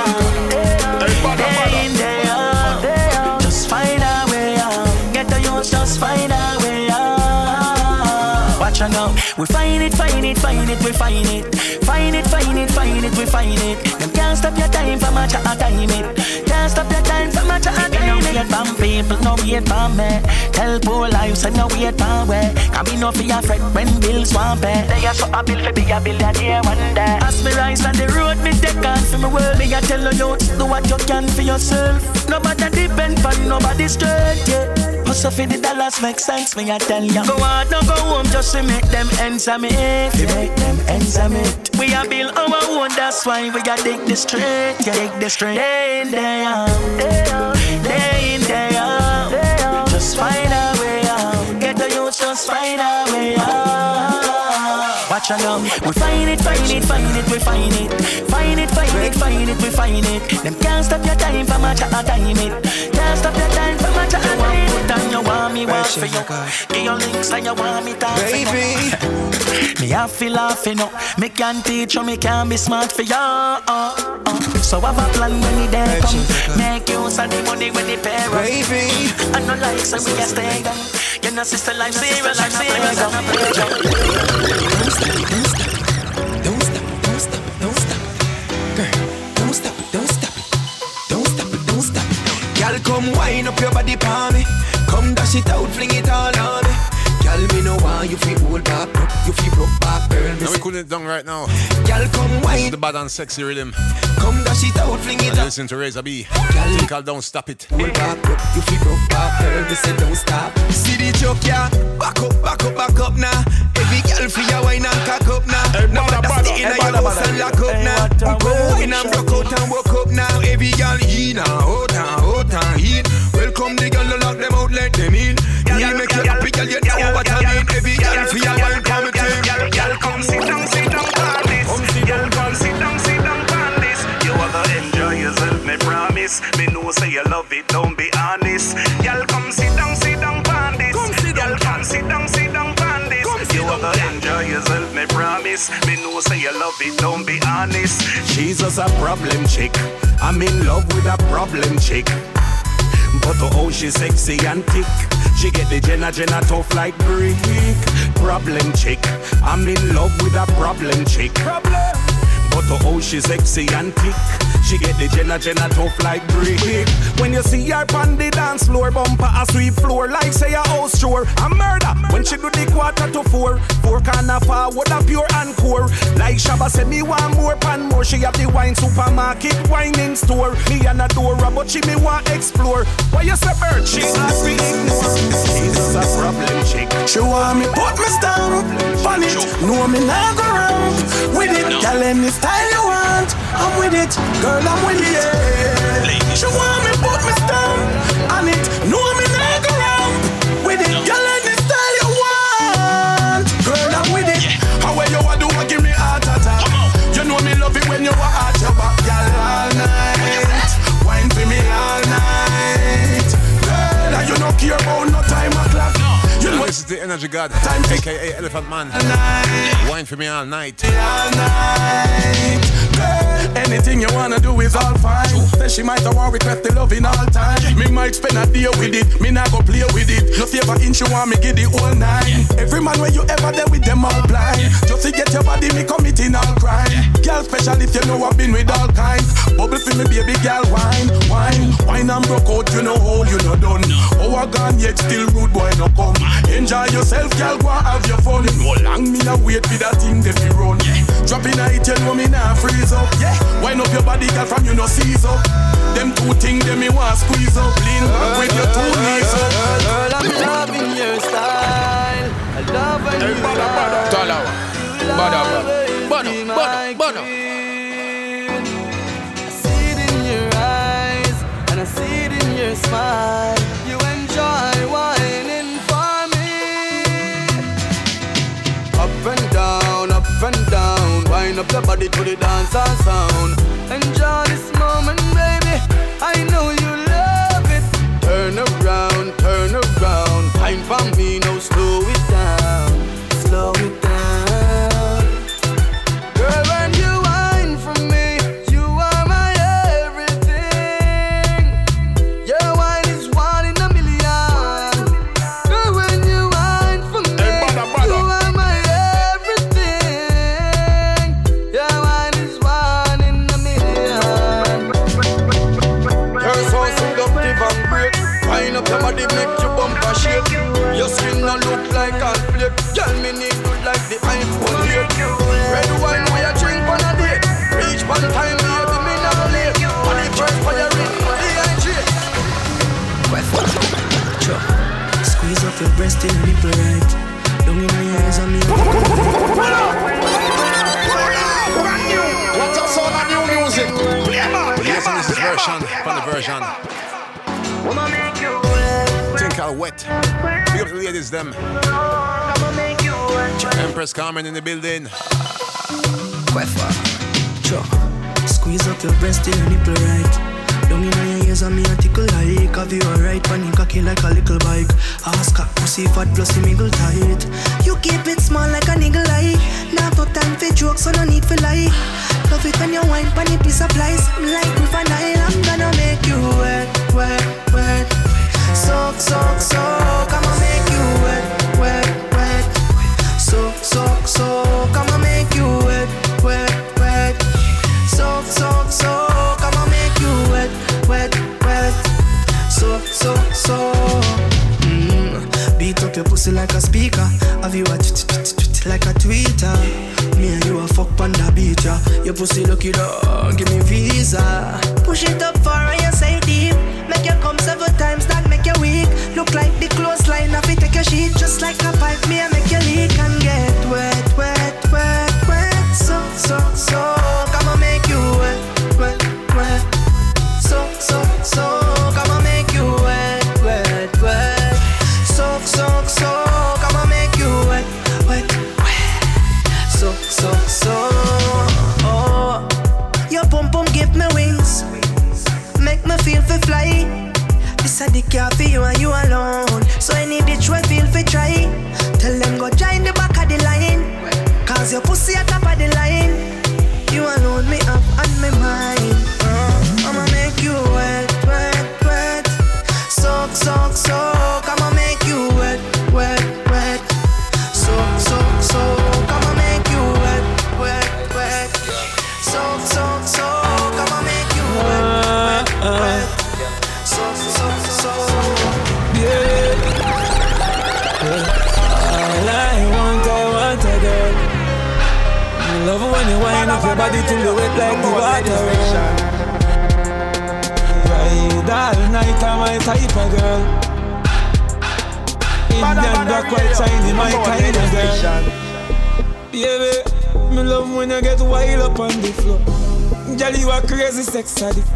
out. Get the youth, just find a way out. Watch out now. We find it, find it, find it, we find it. Find it, find it, find it, we find it. Them can't stop your time from a chat time it. Can't stop your time from a chat time it. Wait for people, no wait for me. Tell poor lives and no wait for way. Can be no fear fret when bills want pay. They are so a bill for be a billionaire one day. As me rise on the road, me take on for my world. Me a tell you, do what you can for yourself. Nobody depend on nobody straight, yeah. Hustle for the dollars make sense, me I tell ya. Go out, no go home just to make them ends of me. To make them ends of me. We are build our own, that's why we got take the straight, yeah, take the straight. Day in, day out, day out, day in, day out. Just find a way out. Get the youth, just find a way out. Watch out. We find it, find it, find it, we find it. Find it, find it, find it, we find it. Them can't stop your time from a chat time it. Can't stop your time from a chat time on you want me want for you. Give your links and you want me talk Baby. *laughs* Me have feel laughing up. Me can teach you, me can be smart for you. Uh, uh. So I have a plan when the day come. Make use of the money when the parents. Baby. I know like so we can stay down. You know sister like serious, like serious. I'm a play Don't stop, don't stop, don't stop. Girl, don't stop don't stop. Don't stop don't stop. Girl, come wind up your body for me. Come dash it out, fling it all on me. Girl, me know why you feel hold back, you feel broke back, girl. Now we cooling it down right now. Girl, come wine. The bad and sexy rhythm. Come dash it out, fling it And out. listen to Razor B. Think I'll don't stop it. Hold back, you feel broke back, girl. Me say don't stop. See the joke, yeah. Back up, back up, back up now. Every girl for your wine and cock up now. No matter stay in your house and lock up now. Come wine and broke out and woke up now. Every girl in and out and out and in. Welcome the girl, lock them out, let them in. Girl, make you happy, girl, you know what I mean. Every girl wine, come and take. Girl, come sit down, sit down, on this. Girl, come sit down, sit down, on this. You gonna enjoy yourself, me promise. Me know say you love it, don't be honest. Girl, come sit down, sit down, on this. Girl, come sit down, sit down, on this. You gonna enjoy yourself, me promise. Me know say you love it, don't be honest. She's just a problem chick. I'm in love with a problem chick. But oh, she's sexy and thick. She get the Jenna Jenna tough like brick. Problem chick. I'm in love with a problem chick. Problem. But oh, she's sexy and thick. She get the Jenna Jenna tough like brick. When you see her on the dance floor, bumper a sweep floor like say a house chore. A murder when she do the quarter to four. Four can of forward a pure and core. Like Shabba said, me want more pan more. She have the wine supermarket, whining store. Me and a door, but she me want explore. Why you say bird? She hard to ignore. She's a problem chick. She want me put me on it. No, me not go wrong with it. Girl, any style you want, I'm with it. Girl, I'm with it. She want me put me stamp on it. No, God, aka Elephant Man. Wine for me all night. Anything you wanna do is all fine. Say she might have want request the love in all time. Me might spend a day with it, me not go play with it. No favor inch you want me get the whole nine. Every man where you ever there with them all blind. Just to get your body, me committing all crime. Girl, special if you know I've been with all kinds. Bubble for me, baby girl, wine, wine, wine and broke out. You know hole, you know done. Oh, I gone yet still rude boy no come. Enjoy yourself, girl, go and have your fun. You know long me a wait for that thing that you run. Drop in a hit, you know me now freeze up. Yeah, wind up your body, girl, from you no seize up. Them two things, them me want squeeze up. Lean back with your two knees up. Girl, I'm loving your style. I love when you lie. Talawah. Bada, bada, bada, bada. I see it in your eyes, and I see it in your smile. Up your body to the dance sound. Enjoy this moment, baby. I know you breast till your nipple right. Down in your eyes and me. What's up, sound of new music? Yes, and this is version, from the version. Think I'll wet. Big up the ladies, them. Empress Carmen in the building. Queffa. Cho. Squeeze up your breast till your nipple right. Down in your ears and me a tickle like. Have you alright, panic cocky like a little bike. Ask her, pussy fat plus the mingle tight. You keep it small like a niggle eye Now no time for jokes, so no need for lie. Love it when you wine, pan piece of lies. Like with an Nile, I'm gonna make you wet, wet, wet. Soak, soak, soak, I'ma make pussy like a speaker. Have you a like a tweeter? Me and you a fuck panda beat ya Your pussy lucky dog, give me visa. Push it up far and you say deep Make you come several times, that make you weak. Look like the clothesline, if it take your sheet Just like a pipe, me and make you leak And get wet, wet, wet, wet. So, so, so, fi fly. This a the car for you and you alone. So any bitch will feel fi try Tell them go join the back of the line. Cause your pussy at top of the line body till you wet like the water. Ride all night, I'm my type of girl. Indian black, white, shiny, my kind of girl. Baby, me love when you get wild up on the floor. Girl, you a crazy sex addict.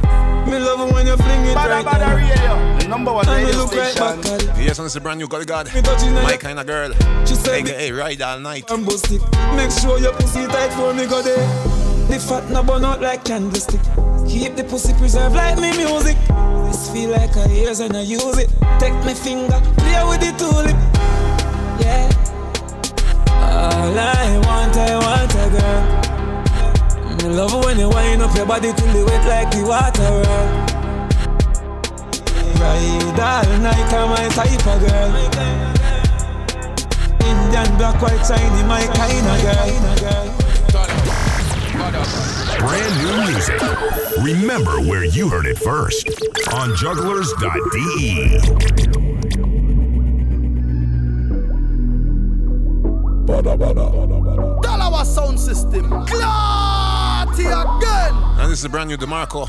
Me love when you fling it right Badda Radio, number one And radio look right back. Yes, and it's a brand new Gully God. My kind of girl. She said AKA Ride All Night. and bust it. Make sure your pussy tight for me go there. The fat no burn out like candlestick. Keep the pussy preserved like me music. This feel like a years and I use it. Take my finger, play with the tulip. Yeah, Girl, I want, I want a girl. Me love when you wind up your body till it wet like the water. Ride all night, I'm my type of girl. Indian black, white, shiny, my kind of girl. Brand new music. Remember where you heard it first on jugglerz.de. Dollar sound system. Clarty again. And this is a brand new DeMarco.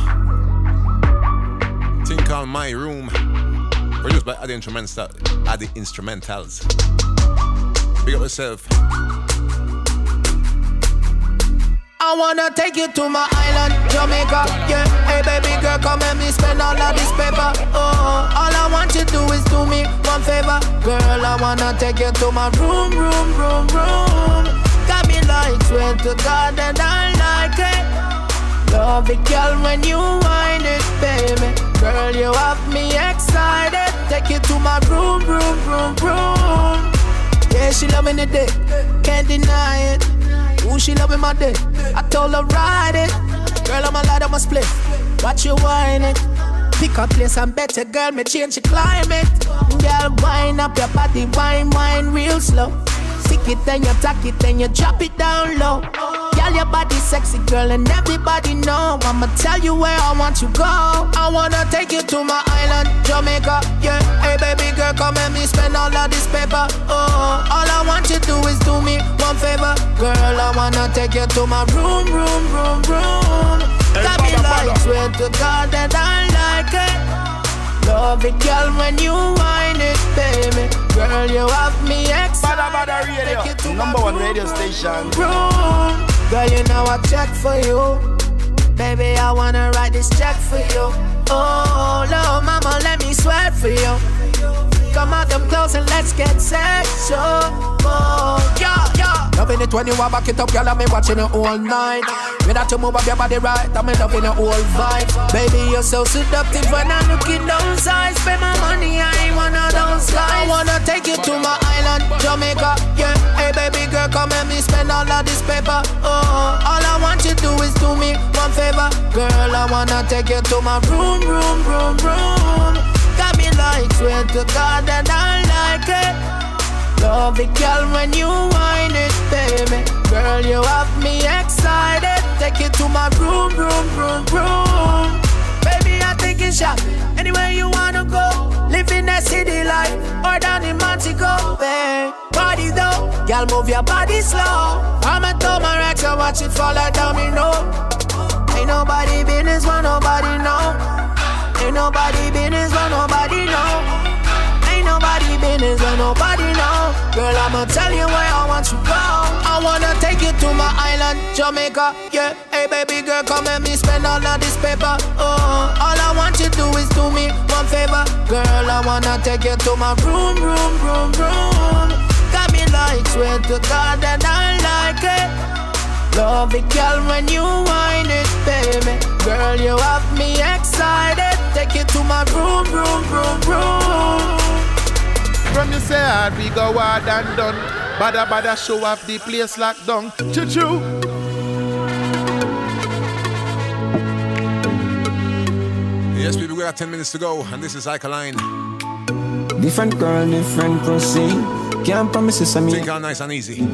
Thing called My Room. Produced by Adi Instrumental, Adi Instrumentals. Big up yourself. I wanna take you to my island, Jamaica. Yeah, hey baby girl, come and me spend all of this paper. Oh, all I want you to do is do me one favor, girl. I wanna take you to my room, room, room, room. Got me like swear to God and I like it. Love it, girl, when you wind it, baby. Girl, you have me excited. Take you to my room, room, room, room. Yeah, she loving it, day. can't deny it. Ooh, she loving my day. I told her ride it. Girl, I'm a lad, I'm a split. Watch you whine it. Pick a place and better, girl, me change the climate. Girl, wind up your body, wine, wine real slow. Stick it, then you tack it, then you drop it down low. Girl, your body sexy, girl, and everybody know. I'ma tell you where I want you go. I wanna take you to my island, Jamaica. Yeah, hey baby girl, come and me spend all of this paper. Oh, all I want you to do is do me one favor, girl. I wanna take you to my room, room, room, room. Got me like swear to God that I like it. Love it, girl, when you whine it, baby. Girl, you have me excited. Badda Badda Radio, number one radio station. Room. Girl, you know I check for you. Baby, I wanna write this check for you. Oh, Lord, mama, let me sweat for you. Come out them clothes and let's get sexual. Oh, yeah. Loving it when you are back it up, girl. I'm watching it all night. Me that you move up your body right, I'm loving the whole vibe. Baby, you're so seductive when I'm looking those eyes. Spend my money, I ain't of those guys. I wanna take you to my island, Jamaica. Yeah, hey baby girl, come and me spend all of this paper. Oh, all I want you to do is do me one favor, girl. I wanna take you to my room, room, room, room. Got me like swear to God that I like it. Love it, girl, when you whine it, baby. Girl, you have me excited. Take you to my room, room, room, room. Baby, I think it's shopping. Anywhere you wanna go. Live in that city life or down in Montego Bay. Party though, girl, move your body slow. I'm a throw my racks and watch it fall like domino. Ain't nobody business, want nobody know. Ain't nobody business, want nobody know. Ain't nobody business, want nobody. Girl, I'ma tell you where I want you go. I wanna take you to my island, Jamaica. Yeah, hey baby girl, come and me spend all of this paper. Oh, all I want you to do is do me one favor, girl. I wanna take you to my room, room, room, room. Got me like swear to God that I like it. Love it, girl, when you whine it, baby. Girl, you have me excited. Take you to my room, room, room, room. From you say hard, we go hard and done. Bada bada show off the place locked down. Choo choo. Yes, people, we got 10 minutes to go, and this is Alkaline. Different girl, different pussy. Can't promise you some. Think all nice and easy.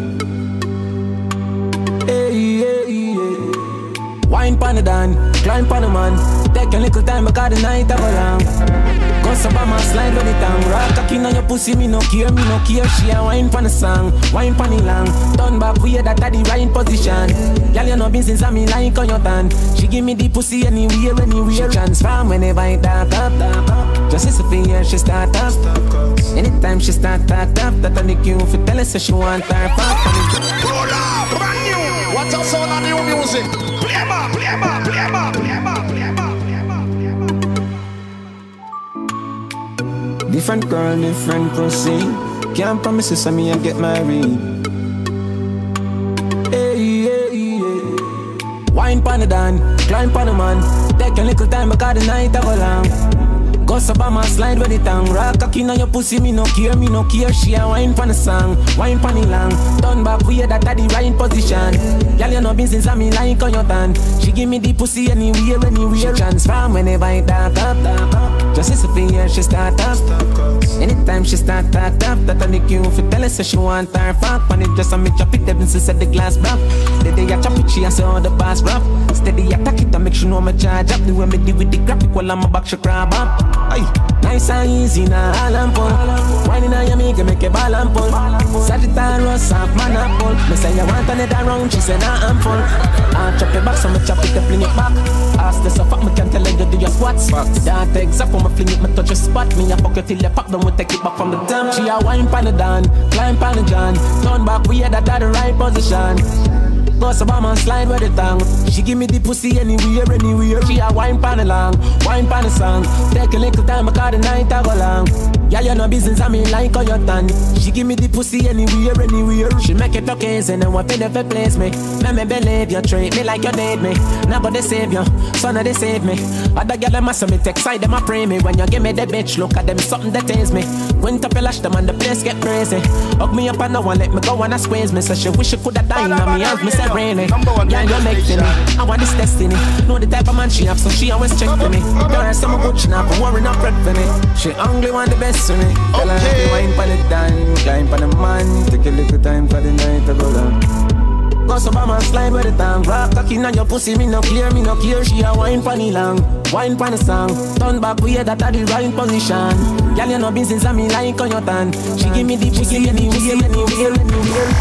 Hey, hey, hey. Wine pan the dan, climb pan the man. Take a little time because the night have a long. Cause up on my slide on the tongue. Rock cocky on your pussy, me no care, me no care. She a wine pan the song, wine pan the long. Turn back way that at the right position. Girl, you know been since I'm like on your tan. She give me the pussy anywhere, anywhere. She transform whenever it dark up, dark up. Just as a fear, she start up. Anytime she start that up, that on the cue for tell her say she want her pop. Roll up, brand new. What's up, sound of new music? Play ma, play ma, Different girl, different pussy. Can't promise you some me I get married. Hey, hey, hey. Wine pan the dan, climb pan the man. Take a little time because the night have a long. Cause Obama slide with it tongue. Rock cocky on your pussy, me no care, me no care. She a wine pan the song, wine pan the long. Turn back, we that at the right position. Girl, you know business, I me like on your tan. She give me the pussy anywhere, anywhere. She transform whenever I dark up. Just as a finger, she start up. Anytime she start talk up, that on the cue for tell her so she want her fuck. When it just a me chop it, she said the glass block. The day I chop it, she say all the boss rap. Steady attack it, I make sure no me charge up. The way me deal with the graphic while I'm a back, she crab up. Aye. Nice and easy now, all and pull. Whining on your make a ball and pull. Sagittarius, half man and pull. Me say you want another round, she say nah I'm full. I chop it back, so me chop it, fling it back. The so fuck, me can tell you do your squats. That exact when me fling it, me touch your spot. Me a fuck you till you pop, then we take it back from the damn. She a wine pan the dan, climb pan the john. Turn back, we had that at the right position. Boss a bomb and slide with the tongue. She give me the pussy anywhere, anywhere. She a wine pan along, wine pan the song. Take a little time, because the night I go long. Yeah, you know business, I mean like on your tongue. She give me the pussy anywhere, anywhere. She make it look easy, and what pay for place me. Let me believe you, treat me like you need me. Nobody save you, son of they save me. Other girl them must me take side, them a pray me. When you give me the bitch, look at them, something that taste me. Went up and lash them and the place get crazy. Hug me up and no one let me go and I squeeze me. So she wish she coulda died on me hands, me say really. Yeah, you're making me. I want this destiny. Know the type of man she have, so she always check for me. There are some good she not for worry, not fret for me. She only want the best for me. Tell her to wine for the time, climb for the man. Take a little time for the night to go down. Go so by my slide with the tongue Rock cocky on your pussy, me no clear, me no clear She a wine funny long, wine pan the song Turn back, we hear that at the right position Girl, you know business, I me like on your tan She give me the pussy anywhere, anywhere, anywhere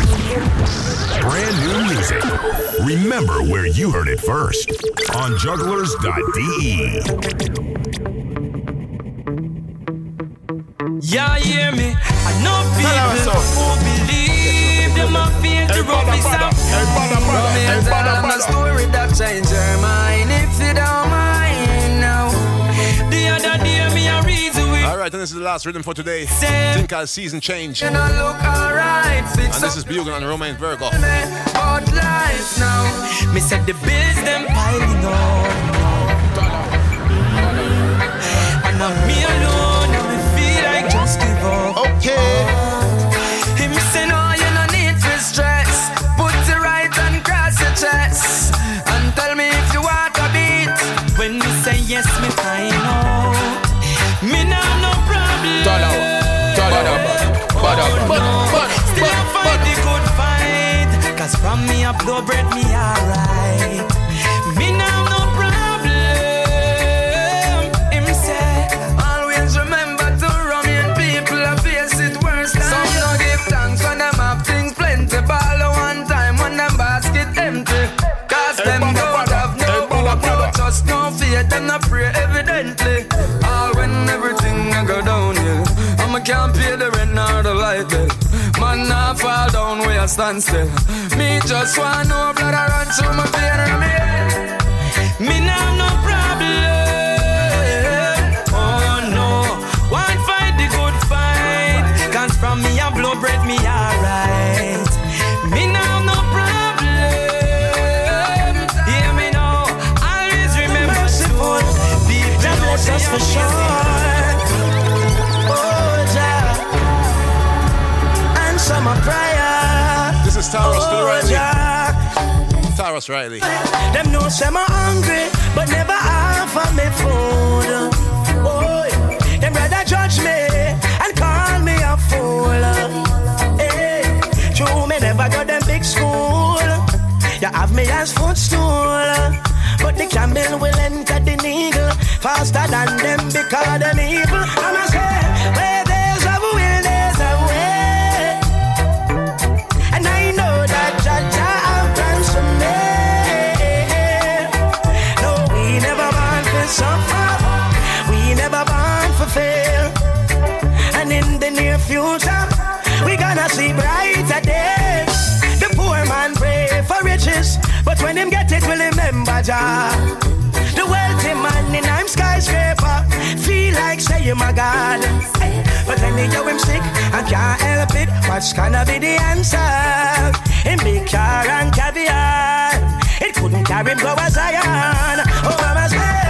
Brand new music. Remember where you heard it first on jugglerz.de. Yeah, hear me. I know people who believe them a feel the roughest out. Romance and a story that change your mind if you don't mind now. The other day me a reason with Alright, and this is the last rhythm for today. Think our season change. and I look alright. And this is Bugle on Romain Virgo. about life now. Me said the bills them piling up. And not me alone, Okay. Him say no, you no need for stress. Put it right and cross your chest. And tell me if you want a beat. When me say yes, me find out. Me have no problem. Oh, no. Still I fight the good fight Cause from me up bread me alright faith pray evidently All when everything I go down, yeah I'ma can't pay the rent nor the light bill Man not fall down where I stand still. Me just want no blood I run through my vein and me head. Me have no problem Tarrus Riley. Them know say me hungry, but never offer me food. Oh, them rather judge me and call me a fool. Hey, true, me never got them big school. You have me as footstool, but the camel will enter the needle faster than them because them evil. Jah. The wealthy man in I'm skyscraper feel like say you my God. Eh, but when they go him sick and can't help it, what's gonna be the answer? In big car and caviar, it couldn't carry him go a Zion. Oh, mama say,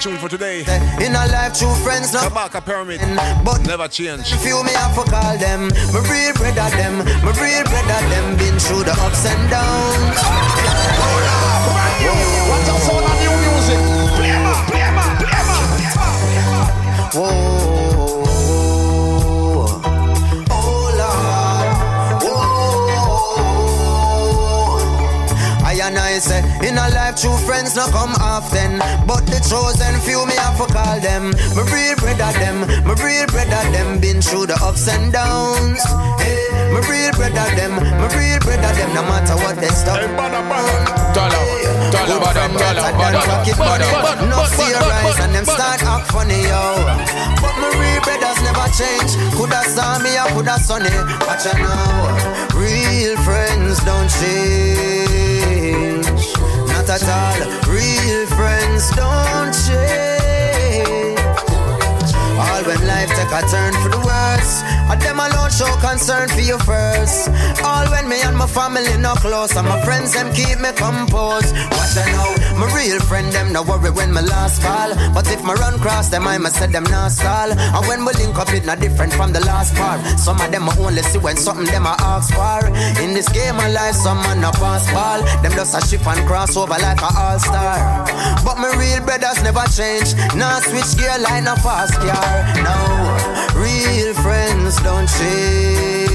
tune for today. In a life, true friends not Kabaka Pyramid. But never change. Feel me, I for call them. My real brother them. My real brother them. Been through the ups and downs. Watch out, sound of new music. Play 'em up, play 'em up, play 'em up. Whoa. In a life, true friends not come often. But the chosen few, me have to call them. My real brother them, my real brother them. Been through the ups and downs. Hey, my real brother them, my real brother them. No matter what they stop. Hey, dollar, dollar, Good friend better than pocket money. No see your rise and them start act funny, yo. But my real brothers never change. Coulda saw me or coulda sunny. Watch out now. Real friends don't change. At all. Real friends don't change. All when life take a turn for the worse. And them alone show concern for you first. All when me and my family no close. And my friends them keep me composed. Watch I know. My real friend them no worry when my last fall. But if my run cross them, I must say them not stall. And when we link up, it not different from the last part. Some of them I only see when something them I ask for. In this game of life, some man no pass ball. Them just a shift and cross over like a all star. But my real brothers never change. Now switch gear line a fast car. No, real friends don't change.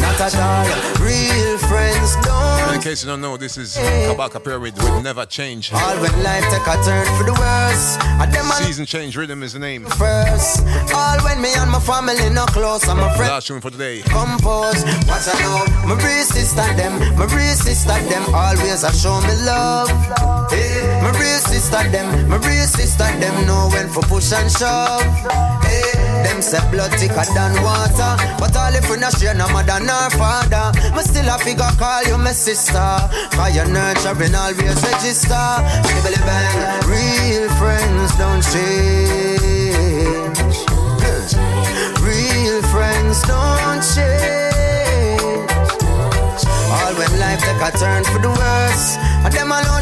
Not at all. Real friends don't In case you don't know, this is Kabaka Pyramid with Never Change. All when life take a turn for the worse. A Season Change Rhythm is the name. first. All when me and my family no close. And my friends Last tune for today. compose. What I know, my real sister them, my real sister them always a show me love. Hey, my real sister them, my real sister them know when for push and shove. Hey, them say blood thicker than water, but all if we not share no mother nor father, me still a figure call you my sister. Cause your nurturing always register. Shibbly bang, real friends don't change.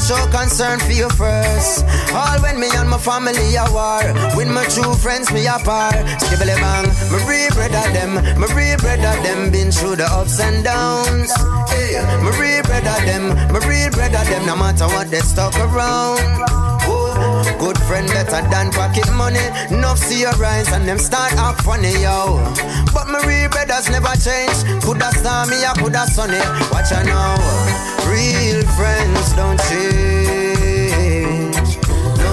Show concern for you first. All when me and my family are war, with my true friends me apart. Skibbly bang, my real brother them, my real brother them been through the ups and downs. Hey, my real brother them, my real brother them, no matter what they stuck around. Good friend better than pocket money. Enough see your rise and them start act funny, yo. But my real brothers never change. Coulda star me or coulda sunny. Watch I know. Real friends don't change. No,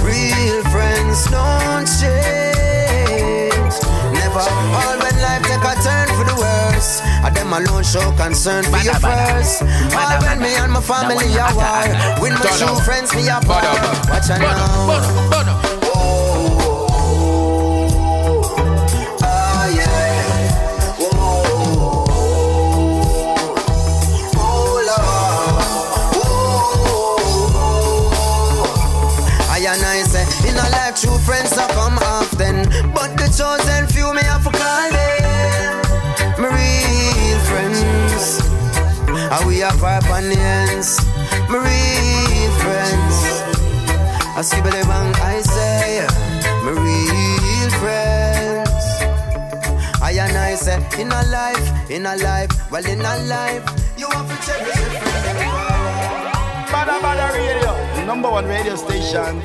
real friends don't change. Never. All when life take a turn for the worse. And them alone show concern for you first. All when me and my family are war. With my true friends me apart. Watch I know. True friends don't come often. But the chosen few, me have to call them. My real friends. Are we are companions? My real friends. I skip it bang, I say, my real friends. I and I say, in a life, in a life, well, in a life, you have to cherish friends. Badda Badda Radio, number one radio station